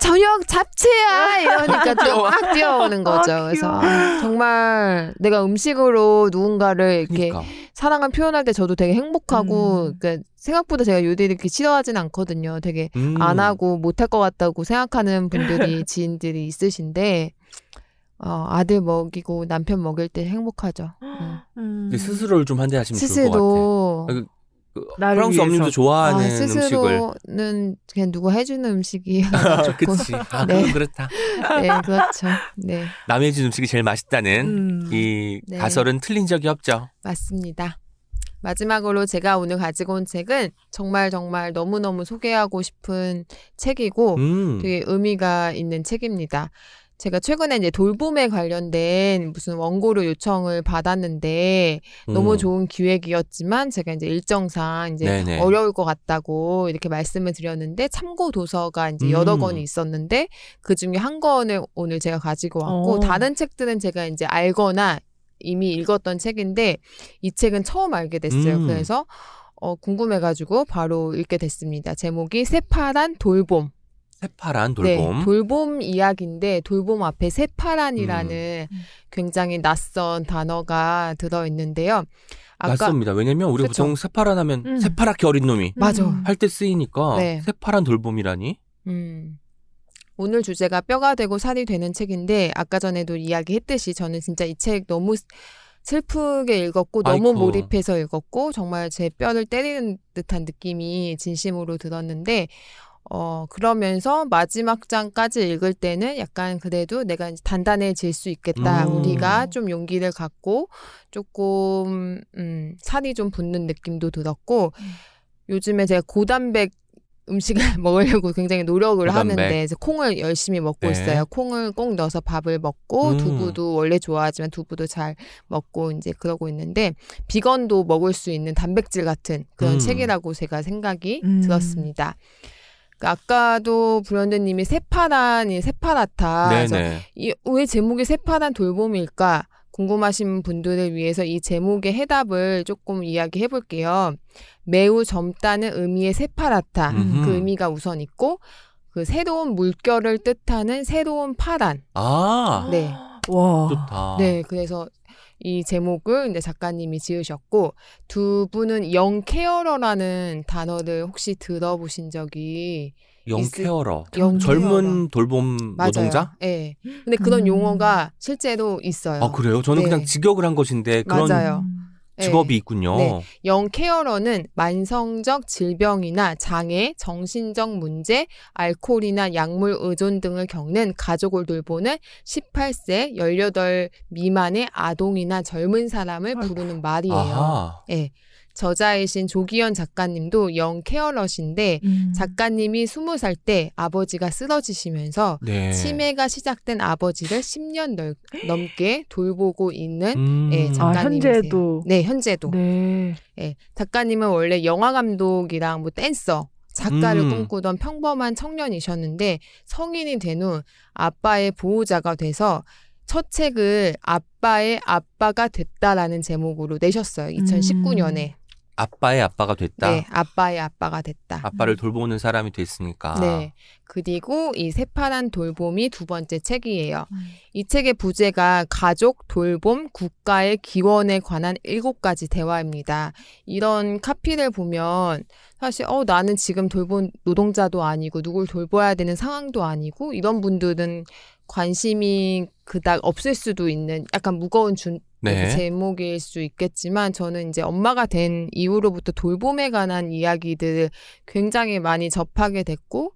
저녁 잡채야 이러니까 또 막 뛰어오는 거죠. 아, 그래서. 아, 정말 내가 음식으로 누군가를 이렇게 그러니까. 사랑을 표현할 때 저도 되게 행복하고 음. 그러니까 생각보다 제가 요리를 이렇게 싫어하진 않거든요. 되게 음. 안 하고 못할 것 같다고 생각하는 분들이 지인들이 있으신데 어, 아들 먹이고 남편 먹일 때 행복하죠. 음. 스스로를 좀 한대하시면 좋을 것 스스로 같아. 그 프랑스 위해서. 어머님도 아, 좋아하는 음식을. 스스로는 그냥 누가 해주는 음식이 좋고 그치. 아, 네. 그건 그렇다. 네 그렇죠. 네 남의 집 음식이 제일 맛있다는 음. 이 네. 가설은 틀린 적이 없죠. 맞습니다. 마지막으로 제가 오늘 가지고 온 책은 정말 정말 너무너무 소개하고 싶은 책이고 음. 되게 의미가 있는 책입니다. 제가 최근에 이제 돌봄에 관련된 무슨 원고를 요청을 받았는데 너무 음. 좋은 기획이었지만 제가 이제 일정상 이제 네네. 어려울 것 같다고 이렇게 말씀을 드렸는데 참고 도서가 이제 여러 음. 권이 있었는데 그 중에 한 권을 오늘 제가 가지고 왔고 어. 다른 책들은 제가 이제 알거나 이미 읽었던 책인데 이 책은 처음 알게 됐어요. 음. 그래서 어, 궁금해가지고 바로 읽게 됐습니다. 제목이 새파란 돌봄. 새파란 돌봄. 네, 돌봄 이야기인데 돌봄 앞에 새파란이라는 음. 굉장히 낯선 단어가 들어 있는데요. 아까 낯섭니다. 왜냐면 우리 그쵸. 보통 새파란 하면 음. 새파랗게 어린 놈이 맞아. 음. 할때 쓰이니까 네. 새파란 돌봄이라니. 음. 오늘 주제가 뼈가 되고 살이 되는 책인데 아까 전에도 이야기했듯이 저는 진짜 이 책 너무 슬- 슬프게 읽었고 너무 아이고. 몰입해서 읽었고 정말 제 뼈를 때리는 듯한 느낌이 진심으로 들었는데 어 그러면서 마지막 장까지 읽을 때는 약간 그래도 내가 이제 단단해질 수 있겠다. 음. 우리가 좀 용기를 갖고 조금 음 살이 좀 붙는 느낌도 들었고 음. 요즘에 제가 고단백 음식을 먹으려고 굉장히 노력을 고단백. 하는데 이제 콩을 열심히 먹고 네. 있어요. 콩을 꼭 넣어서 밥을 먹고 음. 두부도 원래 좋아하지만 두부도 잘 먹고 이제 그러고 있는데 비건도 먹을 수 있는 단백질 같은 그런 음. 책이라고 제가 생각이 음. 들었습니다. 그 아까도 브런드님이 새파란이 새파랗다. 그래서 네네. 이, 왜 제목이 새파란 돌봄일까? 궁금하신 분들을 위해서 이 제목의 해답을 조금 이야기해 볼게요. 매우 젊다는 의미의 새파랗다. 음흠. 그 의미가 우선 있고, 그 새로운 물결을 뜻하는 새로운 파란. 아, 네. 와. 좋다. 네, 그래서 이 제목을 이제 작가님이 지으셨고, 두 분은 영케어러라는 단어를 혹시 들어보신 적이 영케어러. 영케어러. 젊은 돌봄 맞아요. 노동자? 네. 근데 그런 음. 용어가 실제로 있어요. 아, 그래요? 저는 네. 그냥 직역을 한 것인데 그런 맞아요. 음. 네. 직업이 있군요. 네. 영케어러는 만성적 질병이나 장애, 정신적 문제, 알코올이나 약물 의존 등을 겪는 가족을 돌보는 18세, 18 미만의 아동이나 젊은 사람을. 부르는 말이에요. 아하. 예. 저자이신 조기현 작가님도 영 케어러신데 음. 작가님이 20살 때 아버지가 쓰러지시면서 네. 치매가 시작된 아버지를 10년 넘- 넘게 돌보고 있는 음. 예, 아, 작가님이세요. 현재도. 네, 현재도. 네. 예, 작가님은 원래 영화 감독이랑 뭐 댄서, 작가를 음. 꿈꾸던 평범한 청년이셨는데 성인이 된 후 아빠의 보호자가 돼서 첫 책을 아빠의 아빠가 됐다라는 제목으로 내셨어요. 2019년에. 아빠의 아빠가 됐다. 네, 아빠의 아빠가 됐다. 아빠를 돌보는 사람이 됐으니까. 네. 그리고 이 새파란 돌봄이 두 번째 책이에요. 음. 이 책의 부제가 가족, 돌봄, 국가의 기원에 관한 일곱 가지 대화입니다. 이런 카피를 보면 사실 어 나는 지금 돌본 노동자도 아니고 누굴 돌봐야 되는 상황도 아니고 이런 분들은 관심이 그닥 없을 수도 있는 약간 무거운 준 네. 제목일 수 있겠지만 저는 이제 엄마가 된 이후로부터 돌봄에 관한 이야기들을 굉장히 많이 접하게 됐고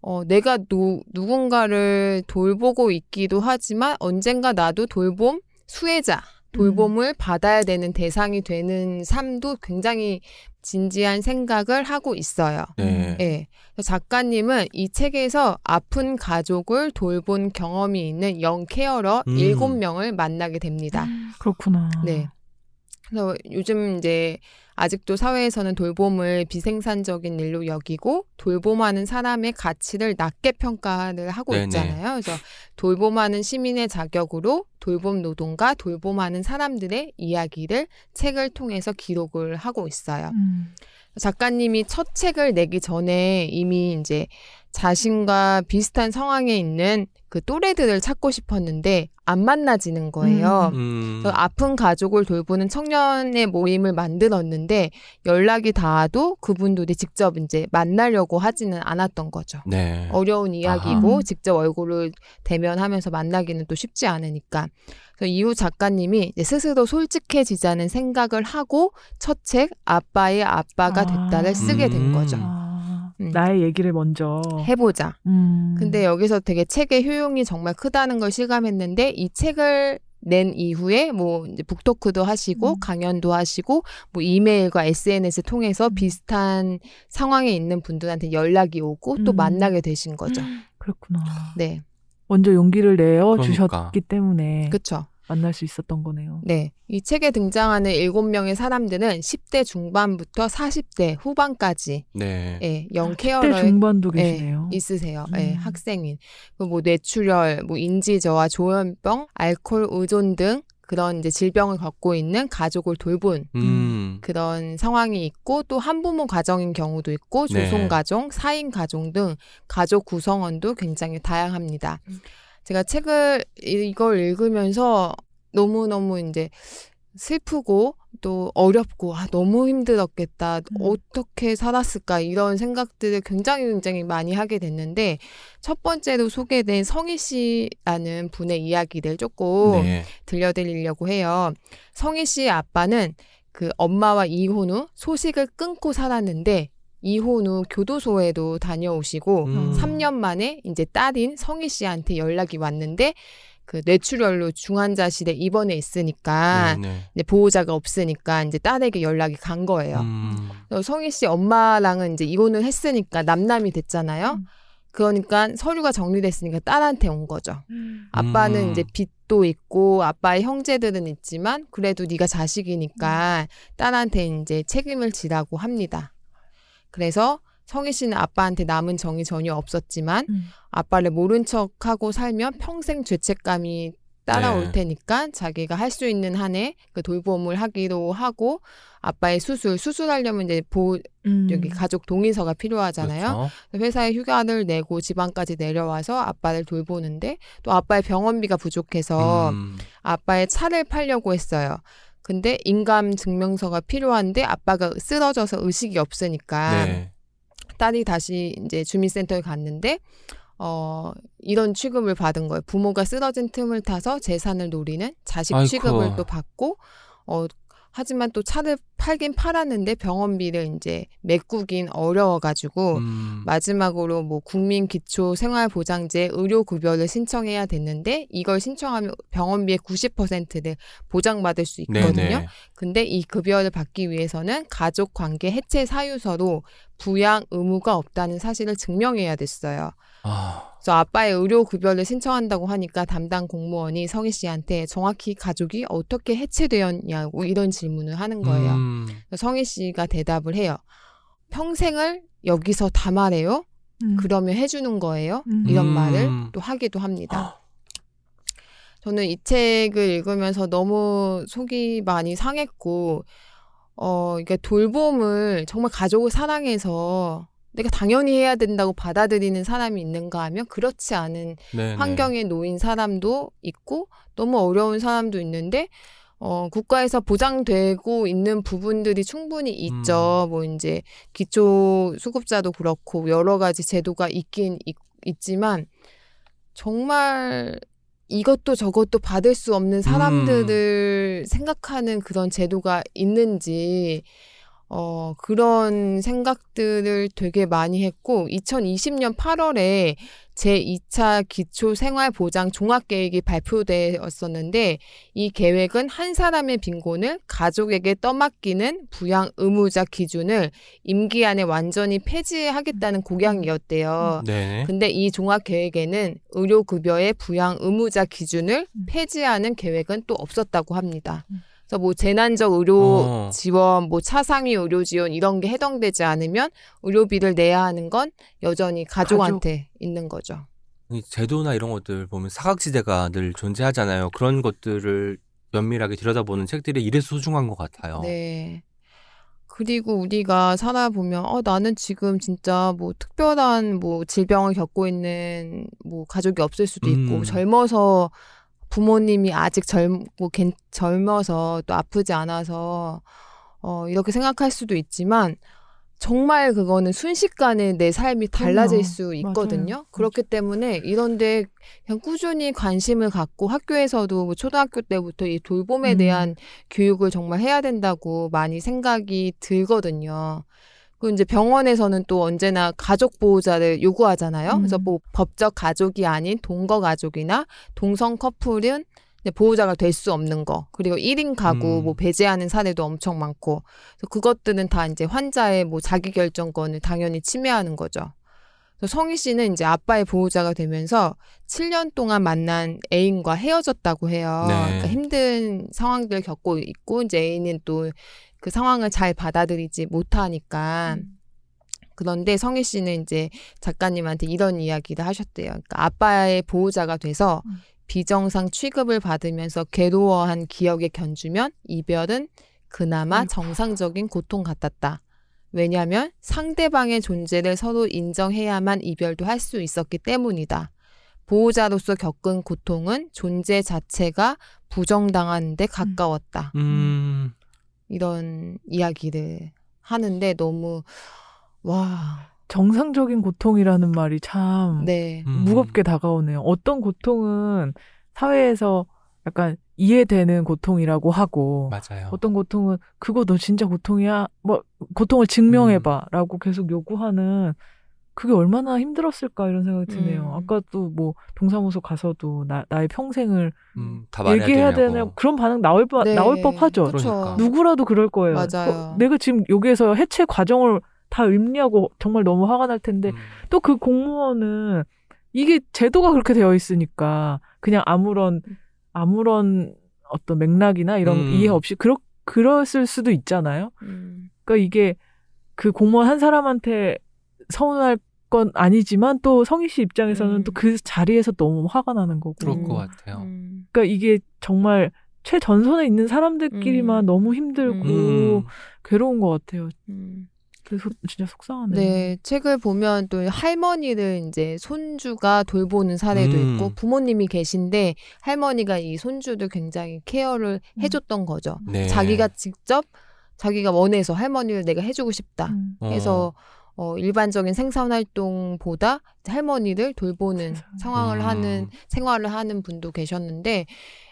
어, 내가 누, 누군가를 돌보고 있기도 하지만 언젠가 나도 돌봄 수혜자, 돌봄을 받아야 되는 대상이 되는 삶도 굉장히 진지한 생각을 하고 있어요. 네. 예. 그래서 작가님은 이 책에서 아픈 가족을 돌본 경험이 있는 영케어러 음. 일곱 명을 만나게 됩니다. 그렇구나. 네. 그래서 요즘 이제 아직도 사회에서는 돌봄을 비생산적인 일로 여기고 돌봄하는 사람의 가치를 낮게 평가를 하고 네네. 있잖아요. 그래서 돌봄하는 시민의 자격으로 돌봄 노동가, 돌봄하는 사람들의 이야기를 책을 통해서 기록을 하고 있어요. 음. 작가님이 첫 책을 내기 전에 이미 이제 자신과 비슷한 상황에 있는 그 또래들을 찾고 싶었는데 안 만나지는 거예요. 음. 그래서 아픈 가족을 돌보는 청년의 모임을 만들었는데 연락이 닿아도 그분들이 직접 이제 만나려고 하지는 않았던 거죠. 네. 어려운 이야기고 아하. 직접 얼굴을 대면하면서 만나기는 또 쉽지 않으니까. 그래서 이후 작가님이 이제 스스로 솔직해지자는 생각을 하고 첫 책 아빠의 아빠가 됐다를 아. 쓰게 된 음. 거죠. 아, 음. 나의 얘기를 먼저. 해보자. 음. 근데 여기서 되게 책의 효용이 정말 크다는 걸 실감했는데 이 책을 낸 이후에 뭐 이제 북토크도 하시고 음. 강연도 하시고 뭐 이메일과 SNS 통해서 음. 비슷한 상황에 있는 분들한테 연락이 오고 또 음. 만나게 되신 거죠. 그렇구나. 네. 먼저 용기를 내어 그러니까. 주셨기 때문에 그렇죠. 만날 수 있었던 거네요. 네. 이 책에 등장하는 일곱 명의 사람들은 10대 중반부터 40대 후반까지 네. 예, 영 10대 케어러에 중반도 예, 계시네요. 있으세요. 예, 음. 학생인. 그뭐 뇌출혈, 뭐 인지 저하, 조현병, 알코올 의존 등 그런 이제 질병을 갖고 있는 가족을 돌본 음. 그런 상황이 있고 또 한부모 가정인 경우도 있고 네. 조손 가정, 사인 가정 등 가족 구성원도 굉장히 다양합니다. 음. 제가 책을 이걸 읽으면서 너무너무 이제 슬프고 또 어렵고 아 너무 힘들었겠다. 음. 어떻게 살았을까 이런 생각들을 굉장히 굉장히 많이 하게 됐는데 첫 번째로 소개된 성희 씨라는 분의 이야기를 조금 네. 들려드리려고 해요. 성희 씨의 아빠는 그 엄마와 이혼 후 소식을 끊고 살았는데 이혼 후 교도소에도 다녀오시고 음. 3년 만에 이제 딸인 성희 씨한테 연락이 왔는데 그 뇌출혈로 중환자실에 입원해 있으니까 네, 네. 이제 보호자가 없으니까 이제 딸에게 연락이 간 거예요. 음. 성희 씨 엄마랑은 이제 이혼을 했으니까 남남이 됐잖아요. 음. 그러니까 서류가 정리됐으니까 딸한테 온 거죠. 아빠는 음. 이제 빚도 있고 아빠의 형제들은 있지만 그래도 네가 자식이니까 딸한테 이제 책임을 지라고 합니다. 그래서 성희 씨는 아빠한테 남은 정이 전혀 없었지만 음. 아빠를 모른 척하고 살면 평생 죄책감이 따라올 네. 테니까 자기가 할 수 있는 한에 그 돌봄을 하기로 하고 아빠의 수술 수술하려면 이제 보 음. 여기 가족 동의서가 필요하잖아요. 그렇죠. 회사에 휴가를 내고 지방까지 내려와서 아빠를 돌보는데 또 아빠의 병원비가 부족해서 음. 아빠의 차를 팔려고 했어요. 근데 인감 증명서가 필요한데 아빠가 쓰러져서 의식이 없으니까 네. 딸이 다시 이제 주민센터에 갔는데 어 이런 취급을 받은 거예요. 부모가 쓰러진 틈을 타서 재산을 노리는 자식 아이고. 취급을 또 받고 어 하지만 또 차를 팔긴 팔았는데 병원비를 이제 메꾸긴 어려워가지고 음. 마지막으로 뭐 국민 기초 생활보장제 의료급여를 신청해야 됐는데 이걸 신청하면 병원비의 90%를 보장받을 수 있거든요. 네네. 근데 이 급여를 받기 위해서는 가족관계 해체 사유서로 부양 의무가 없다는 사실을 증명해야 됐어요. 아, 그래서 아빠의 의료 급여를 신청한다고 하니까 담당 공무원이 성희 씨한테 정확히 가족이 어떻게 해체되었냐고 이런 질문을 하는 거예요. 음. 그래서 성희 씨가 대답을 해요. 평생을 여기서 다 말해요? 음. 그러면 해주는 거예요? 음. 이런 음. 말을 또 하기도 합니다. 저는 이 책을 읽으면서 너무 속이 많이 상했고, 어, 이게 돌봄을 정말 가족을 사랑해서 내가 당연히 해야 된다고 받아들이는 사람이 있는가 하면 그렇지 않은 네네. 환경에 놓인 사람도 있고 너무 어려운 사람도 있는데 어, 국가에서 보장되고 있는 부분들이 충분히 있죠. 뭐 이제 기초 수급자도 그렇고 여러 가지 제도가 있긴 있, 있지만 정말 이것도 저것도 받을 수 없는 사람들을 생각하는 그런 제도가 있는지 어, 그런 생각들을 되게 많이 했고, 2020년 8월에 제2차 기초생활보장 종합계획이 발표되었었는데, 이 계획은 한 사람의 빈곤을 가족에게 떠맡기는 부양 의무자 기준을 임기 안에 완전히 폐지하겠다는 공약이었대요. 네. 근데 이 종합계획에는 의료급여의 부양 의무자 기준을 음. 폐지하는 계획은 또 없었다고 합니다. 음. 그래서 뭐 재난적 의료 어. 지원, 뭐 차상위 의료 지원 이런 게 해당되지 않으면 의료비를 내야 하는 건 여전히 가족한테 있는 거죠. 이 제도나 이런 것들 보면 사각지대가 늘 존재하잖아요. 그런 것들을 면밀하게 들여다보는 책들이 이래서 소중한 것 같아요. 네. 그리고 우리가 살아보면 어 나는 지금 진짜 뭐 특별한 뭐 질병을 겪고 있는 뭐 가족이 없을 수도 있고 음. 젊어서 부모님이 아직 젊고 괜- 젊어서 또 아프지 않아서 어 이렇게 생각할 수도 있지만 정말 그거는 순식간에 내 삶이 달라질. 수 있거든요. 맞아요. 그렇기 때문에 이런데 그냥 꾸준히 관심을 갖고 학교에서도 뭐 초등학교 때부터 이 돌봄에 음. 대한 교육을 정말 해야 된다고 많이 생각이 들거든요. 그리고 이제 병원에서는 또 언제나 가족 보호자를 요구하잖아요. 음. 그래서 뭐 법적 가족이 아닌 동거 가족이나 동성 커플은 보호자가 될 수 없는 거. 그리고 1인 가구 음. 뭐 배제하는 사례도 엄청 많고. 그것들은 다 이제 환자의 뭐 자기 결정권을 당연히 침해하는 거죠. 성희 씨는 이제 아빠의 보호자가 되면서 7년 동안 만난 애인과 헤어졌다고 해요. 네. 그러니까 힘든 상황들을 겪고 있고 이제 애인은 또 그 상황을 잘 받아들이지 못하니까 음. 그런데 성희 씨는 이제 작가님한테 이런 이야기를 하셨대요. 그러니까 아빠의 보호자가 돼서 음. 비정상 취급을 받으면서 괴로워한 기억에 견주면 이별은 그나마 아이고. 정상적인 고통 같았다. 왜냐하면 상대방의 존재를 서로 인정해야만 이별도 할 수 있었기 때문이다. 보호자로서 겪은 고통은 존재 자체가 부정당하는 데 가까웠다. 음, 이런 이야기를 하는데 너무 와, 정상적인 고통이라는 말이 참 네. 음. 무겁게 다가오네요. 어떤 고통은 사회에서 약간 이해되는 고통이라고 하고 맞아요. 어떤 고통은 그거 너 진짜 고통이야? 뭐 고통을 증명해봐라고 계속 요구하는 그게 얼마나 힘들었을까 이런 생각이 드네요. 음. 아까도 뭐 동사무소 가서도 나, 나의 평생을 음, 얘기해야 되냐고. 되냐 그런 반응 나올 법 네. 나올 법하죠. 그러니까. 누구라도 그럴 거예요. 맞아요. 어, 내가 지금 여기에서 해체 과정을 다 읊냐고 정말 너무 화가 날 텐데 음, 또그 공무원은 이게 제도가 그렇게 되어 있으니까 그냥 아무런 아무런 어떤 맥락이나 이런 음. 이해 없이 그렇 그랬을 수도 있잖아요. 음. 그러니까 이게 그 공무원 한 사람한테 서운할 건 아니지만 또 성희 씨 입장에서는 음. 또그 자리에서 너무 화가 나는 거고. 그럴 음. 것 같아요. 음. 그러니까 이게 정말 최전선에 있는 사람들끼리만 음. 너무 힘들고 음. 괴로운 것 같아요. 음. 그래서 진짜 속상하네요. 네, 책을 보면 또 할머니를 이제 손주가 돌보는 사례도 음. 있고 부모님이 계신데 할머니가 이 손주를 굉장히 케어를 음. 해줬던 거죠. 네. 자기가 직접 자기가 원해서 할머니를 내가 해주고 싶다 음. 어. 해서 어, 일반적인 생산 활동보다 할머니를 돌보는. 상황을 음. 하는 생활을 하는 분도 계셨는데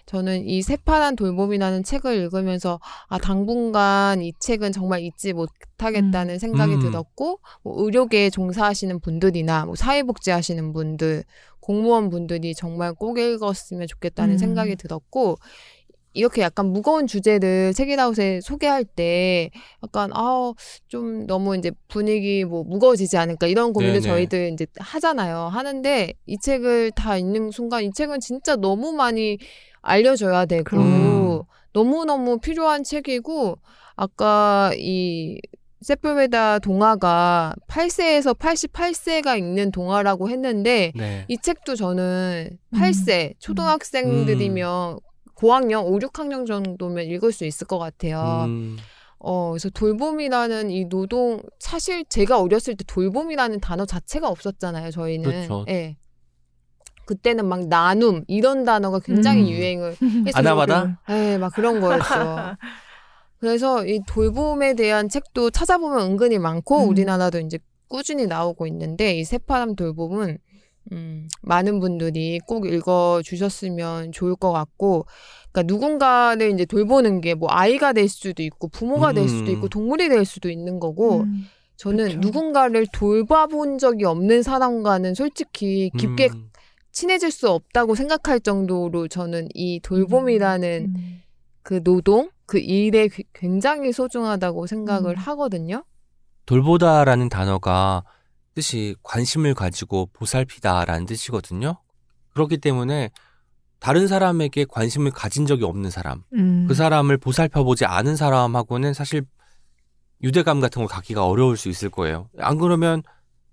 저는 이 새파란 돌봄이라는 책을 읽으면서 아 당분간 이 책은 정말 잊지 못하겠다는 생각이 음. 들었고 뭐 의료계에 종사하시는 분들이나 뭐 사회복지 하시는 분들 공무원 분들이 정말 꼭 읽었으면 좋겠다는 음. 생각이 들었고 이렇게 약간 무거운 주제를 책이라웃에 소개할 때 약간 아좀 너무 이제 분위기 뭐 무거워지지 않을까 이런 고민을 네네. 저희들 이제 하잖아요. 하는데 이 책을 다 읽는 순간 이 책은 진짜 너무 많이 알려줘야 되고 그럼요. 너무 너무 필요한 책이고 아까 이 세프베다 동화가 8세에서 88세가 읽는 동화라고 했는데 네. 이 책도 저는 음. 8세 초등학생들이면 고학년 5, 6학년 정도면 읽을 수 있을 것 같아요. 음, 어, 그래서 돌봄이라는 이 노동 사실 제가 어렸을 때 돌봄이라는 단어 자체가 없었잖아요, 저희는. 그렇죠. 예. 그때는 막 나눔 이런 단어가 굉장히 음. 유행을 해서 아나바다? 예, 막 그런 거였죠. 그래서 이 돌봄에 대한 책도 찾아보면 은근히 많고 음. 우리나라도 이제 꾸준히 나오고 있는데 이 새파람 돌봄은 음, 많은 분들이 꼭 읽어 주셨으면 좋을 것 같고 그러니까 누군가를 이제 돌보는 게 뭐 아이가 될 수도 있고 부모가 될 수도 음. 있고 동물이 될 수도 있는 거고 음. 저는 그쵸. 누군가를 돌봐본 적이 없는 사람과는 솔직히 깊게 음, 친해질 수 없다고 생각할 정도로 저는 이 돌봄이라는 음. 그 노동, 그 일에 귀- 굉장히 소중하다고 생각을 음. 하거든요. 돌보다라는 단어가 뜻이 관심을 가지고 보살피다라는 뜻이거든요. 그렇기 때문에 다른 사람에게 관심을 가진 적이 없는 사람, 음. 그 사람을 보살펴보지 않은 사람하고는 사실 유대감 같은 걸 갖기가 어려울 수 있을 거예요. 안 그러면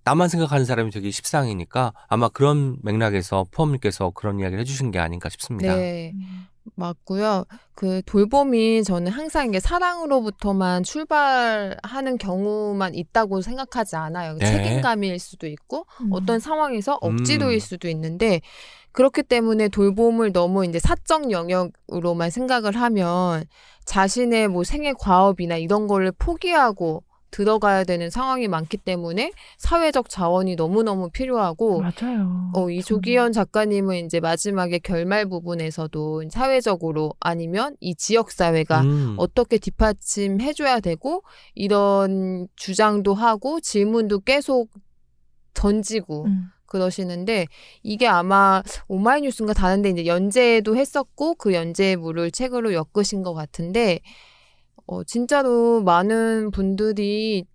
나만 생각하는 사람이 되게 십상이니까 아마 그런 맥락에서 푸엄님께서 그런 이야기를 해주신 게 아닌가 싶습니다. 네. 음. 맞고요. 그 돌봄이 저는 항상 이게 사랑으로부터만 출발하는 경우만 있다고 생각하지 않아요. 네. 책임감일 수도 있고 음. 어떤 상황에서 억지로일 음. 수도 있는데 그렇기 때문에 돌봄을 너무 이제 사적 영역으로만 생각을 하면 자신의 뭐 생애 과업이나 이런 거를 포기하고 들어가야 되는 상황이 많기 때문에 사회적 자원이 너무너무 필요하고 맞아요. 어, 이 조기현 작가님은 이제 마지막에 결말 부분에서도 사회적으로 아니면 이 지역 사회가 음. 어떻게 뒷받침해 줘야 되고 이런 주장도 하고 질문도 계속 던지고 음. 그러시는데 이게 아마 오마이뉴스인가 다른데 이제 연재도 했었고 그 연재물을 책으로 엮으신 것 같은데 어, 진짜로 많은 분들이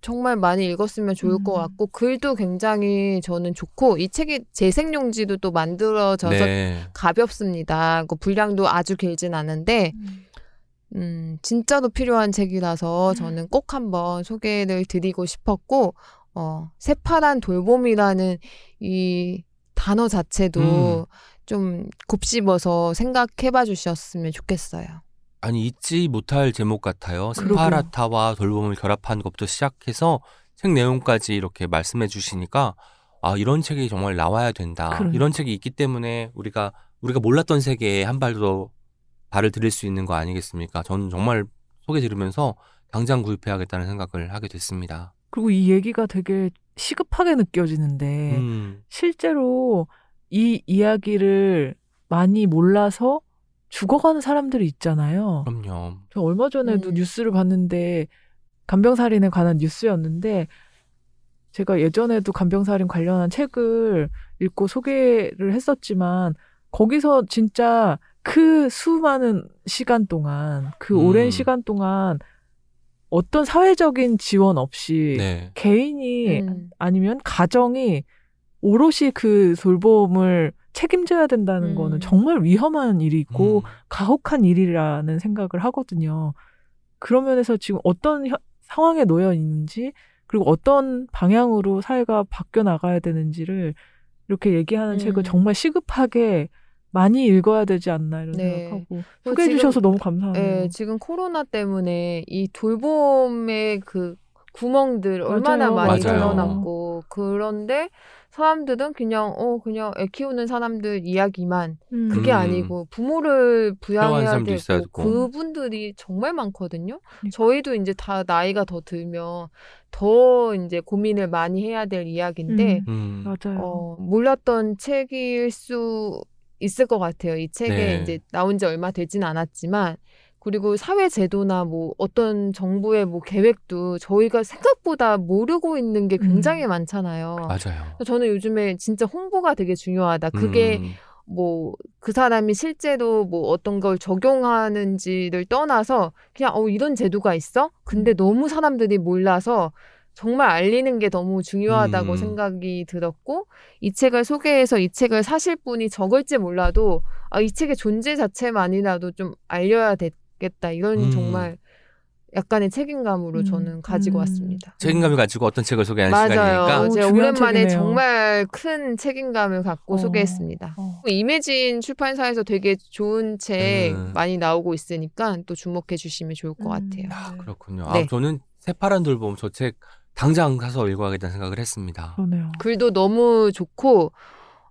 정말 많이 읽었으면 좋을 것 음. 같고 글도 굉장히 저는 좋고 이 책이 재생용지도 또 만들어져서 네. 가볍습니다. 그 분량도 아주 길진 않은데 음, 진짜로 필요한 책이라서 저는 꼭 한번 소개를 드리고 싶었고, 어, 새파란 돌봄이라는 이 단어 자체도 음. 좀 곱씹어서 생각해봐 주셨으면 좋겠어요. 아니 잊지 못할 제목 같아요. 스파라타와 돌봄을 결합한 것부터 시작해서 책 내용까지 이렇게 말씀해 주시니까 아 이런 책이 정말 나와야 된다. 그러니까. 이런 책이 있기 때문에 우리가 우리가 몰랐던 세계에 한 발도 발을 들일 수 있는 거 아니겠습니까? 저는 정말 소개 들으면서 당장 구입해야겠다는 생각을 하게 됐습니다. 그리고 이 얘기가 되게 시급하게 느껴지는데 음, 실제로 이 이야기를 많이 몰라서 죽어가는 사람들이 있잖아요. 그럼요. 저 얼마 전에도 음. 뉴스를 봤는데 간병살인에 관한 뉴스였는데 제가 예전에도 간병살인 관련한 책을 읽고 소개를 했었지만 거기서 진짜 그 수많은 시간 동안 그 음. 오랜 시간 동안 어떤 사회적인 지원 없이 네. 개인이 음. 아니면 가정이 오롯이 그 돌봄을 책임져야 된다는 음. 거는 정말 위험한 일이고 음, 가혹한 일이라는 생각을 하거든요. 그런 면에서 지금 어떤 혀- 상황에 놓여 있는지 그리고 어떤 방향으로 사회가 바뀌어 나가야 되는지를 이렇게 얘기하는 음. 책을 정말 시급하게 많이 읽어야 되지 않나 이런 네. 생각하고 또 소개해 지금- 주셔서 너무 감사하네요. 예, 지금 코로나 때문에 이 돌봄의 그 구멍들 얼마나 맞아요. 많이 맞아요. 드러났고 그런데 사람들은 그냥 어 그냥 애 키우는 사람들 이야기만 음. 그게 음. 아니고 부모를 부양해야 있어야 되고. 그분들이 정말 많거든요. 그러니까. 저희도 이제 다 나이가 더 들면 더 이제 고민을 많이 해야 될 이야기인데 음. 음, 맞아요. 어, 몰랐던 책일 수 있을 것 같아요. 이 책에 네. 이제 나온 지 얼마 되진 않았지만 그리고 사회 제도나 뭐 어떤 정부의 뭐 계획도 저희가 생각보다 모르고 있는 게 굉장히 음. 많잖아요. 맞아요. 저는 요즘에 진짜 홍보가 되게 중요하다. 그게 음, 뭐그 사람이 실제로 뭐 어떤 걸 적용하는지를 떠나서 그냥 어 이런 제도가 있어? 근데 너무 사람들이 몰라서 정말 알리는 게 너무 중요하다고 음. 생각이 들었고 이 책을 소개해서 이 책을 사실 분이 적을지 몰라도 아 이 책의 존재 자체만이라도 좀 알려야 되겠다 이런 음. 정말 약간의 책임감으로 음. 저는 가지고 음. 왔습니다. 책임감을 가지고 어떤 책을 소개하는 맞아요. 시간이니까 오, 제가 오랜만에 책이네요. 정말 큰 책임감을 갖고 어. 소개했습니다. 어. 이매진 출판사에서 되게 좋은 책 음. 많이 나오고 있으니까 또 주목해 주시면 좋을 것 음. 같아요. 아, 그렇군요. 네. 아, 저는 새파란 돌봄 저 책 당장 가서 읽어야겠다는 생각을 했습니다. 그러네요. 글도 너무 좋고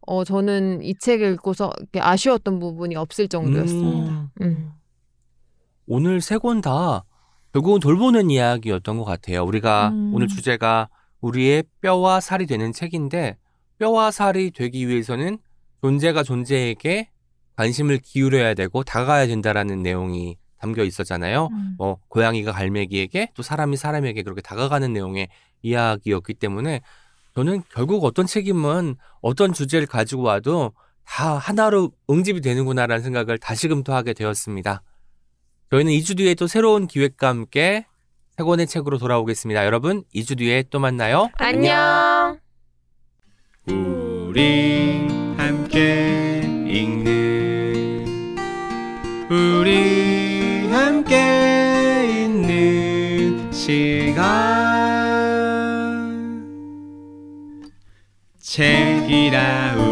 어 저는 이 책을 읽고서 아쉬웠던 부분이 없을 정도였습니다. 오늘 세 권 다 결국은 돌보는 이야기였던 것 같아요. 우리가 음. 오늘 주제가 우리의 뼈와 살이 되는 책인데 뼈와 살이 되기 위해서는 존재가 존재에게 관심을 기울여야 되고 다가가야 된다라는 내용이 담겨 있었잖아요. 음. 뭐 고양이가 갈매기에게 또 사람이 사람에게 그렇게 다가가는 내용의 이야기였기 때문에 저는 결국 어떤 책임은 어떤 주제를 가지고 와도 다 하나로 응집이 되는구나라는 생각을 다시금 또 하게 되었습니다. 저희는 2주 뒤에 또 새로운 기획과 함께 세 권의 책으로 돌아오겠습니다. 여러분, 2주 뒤에 또 만나요. 안녕. 우리 함께 읽는 우리 함께 있는 시간 책이라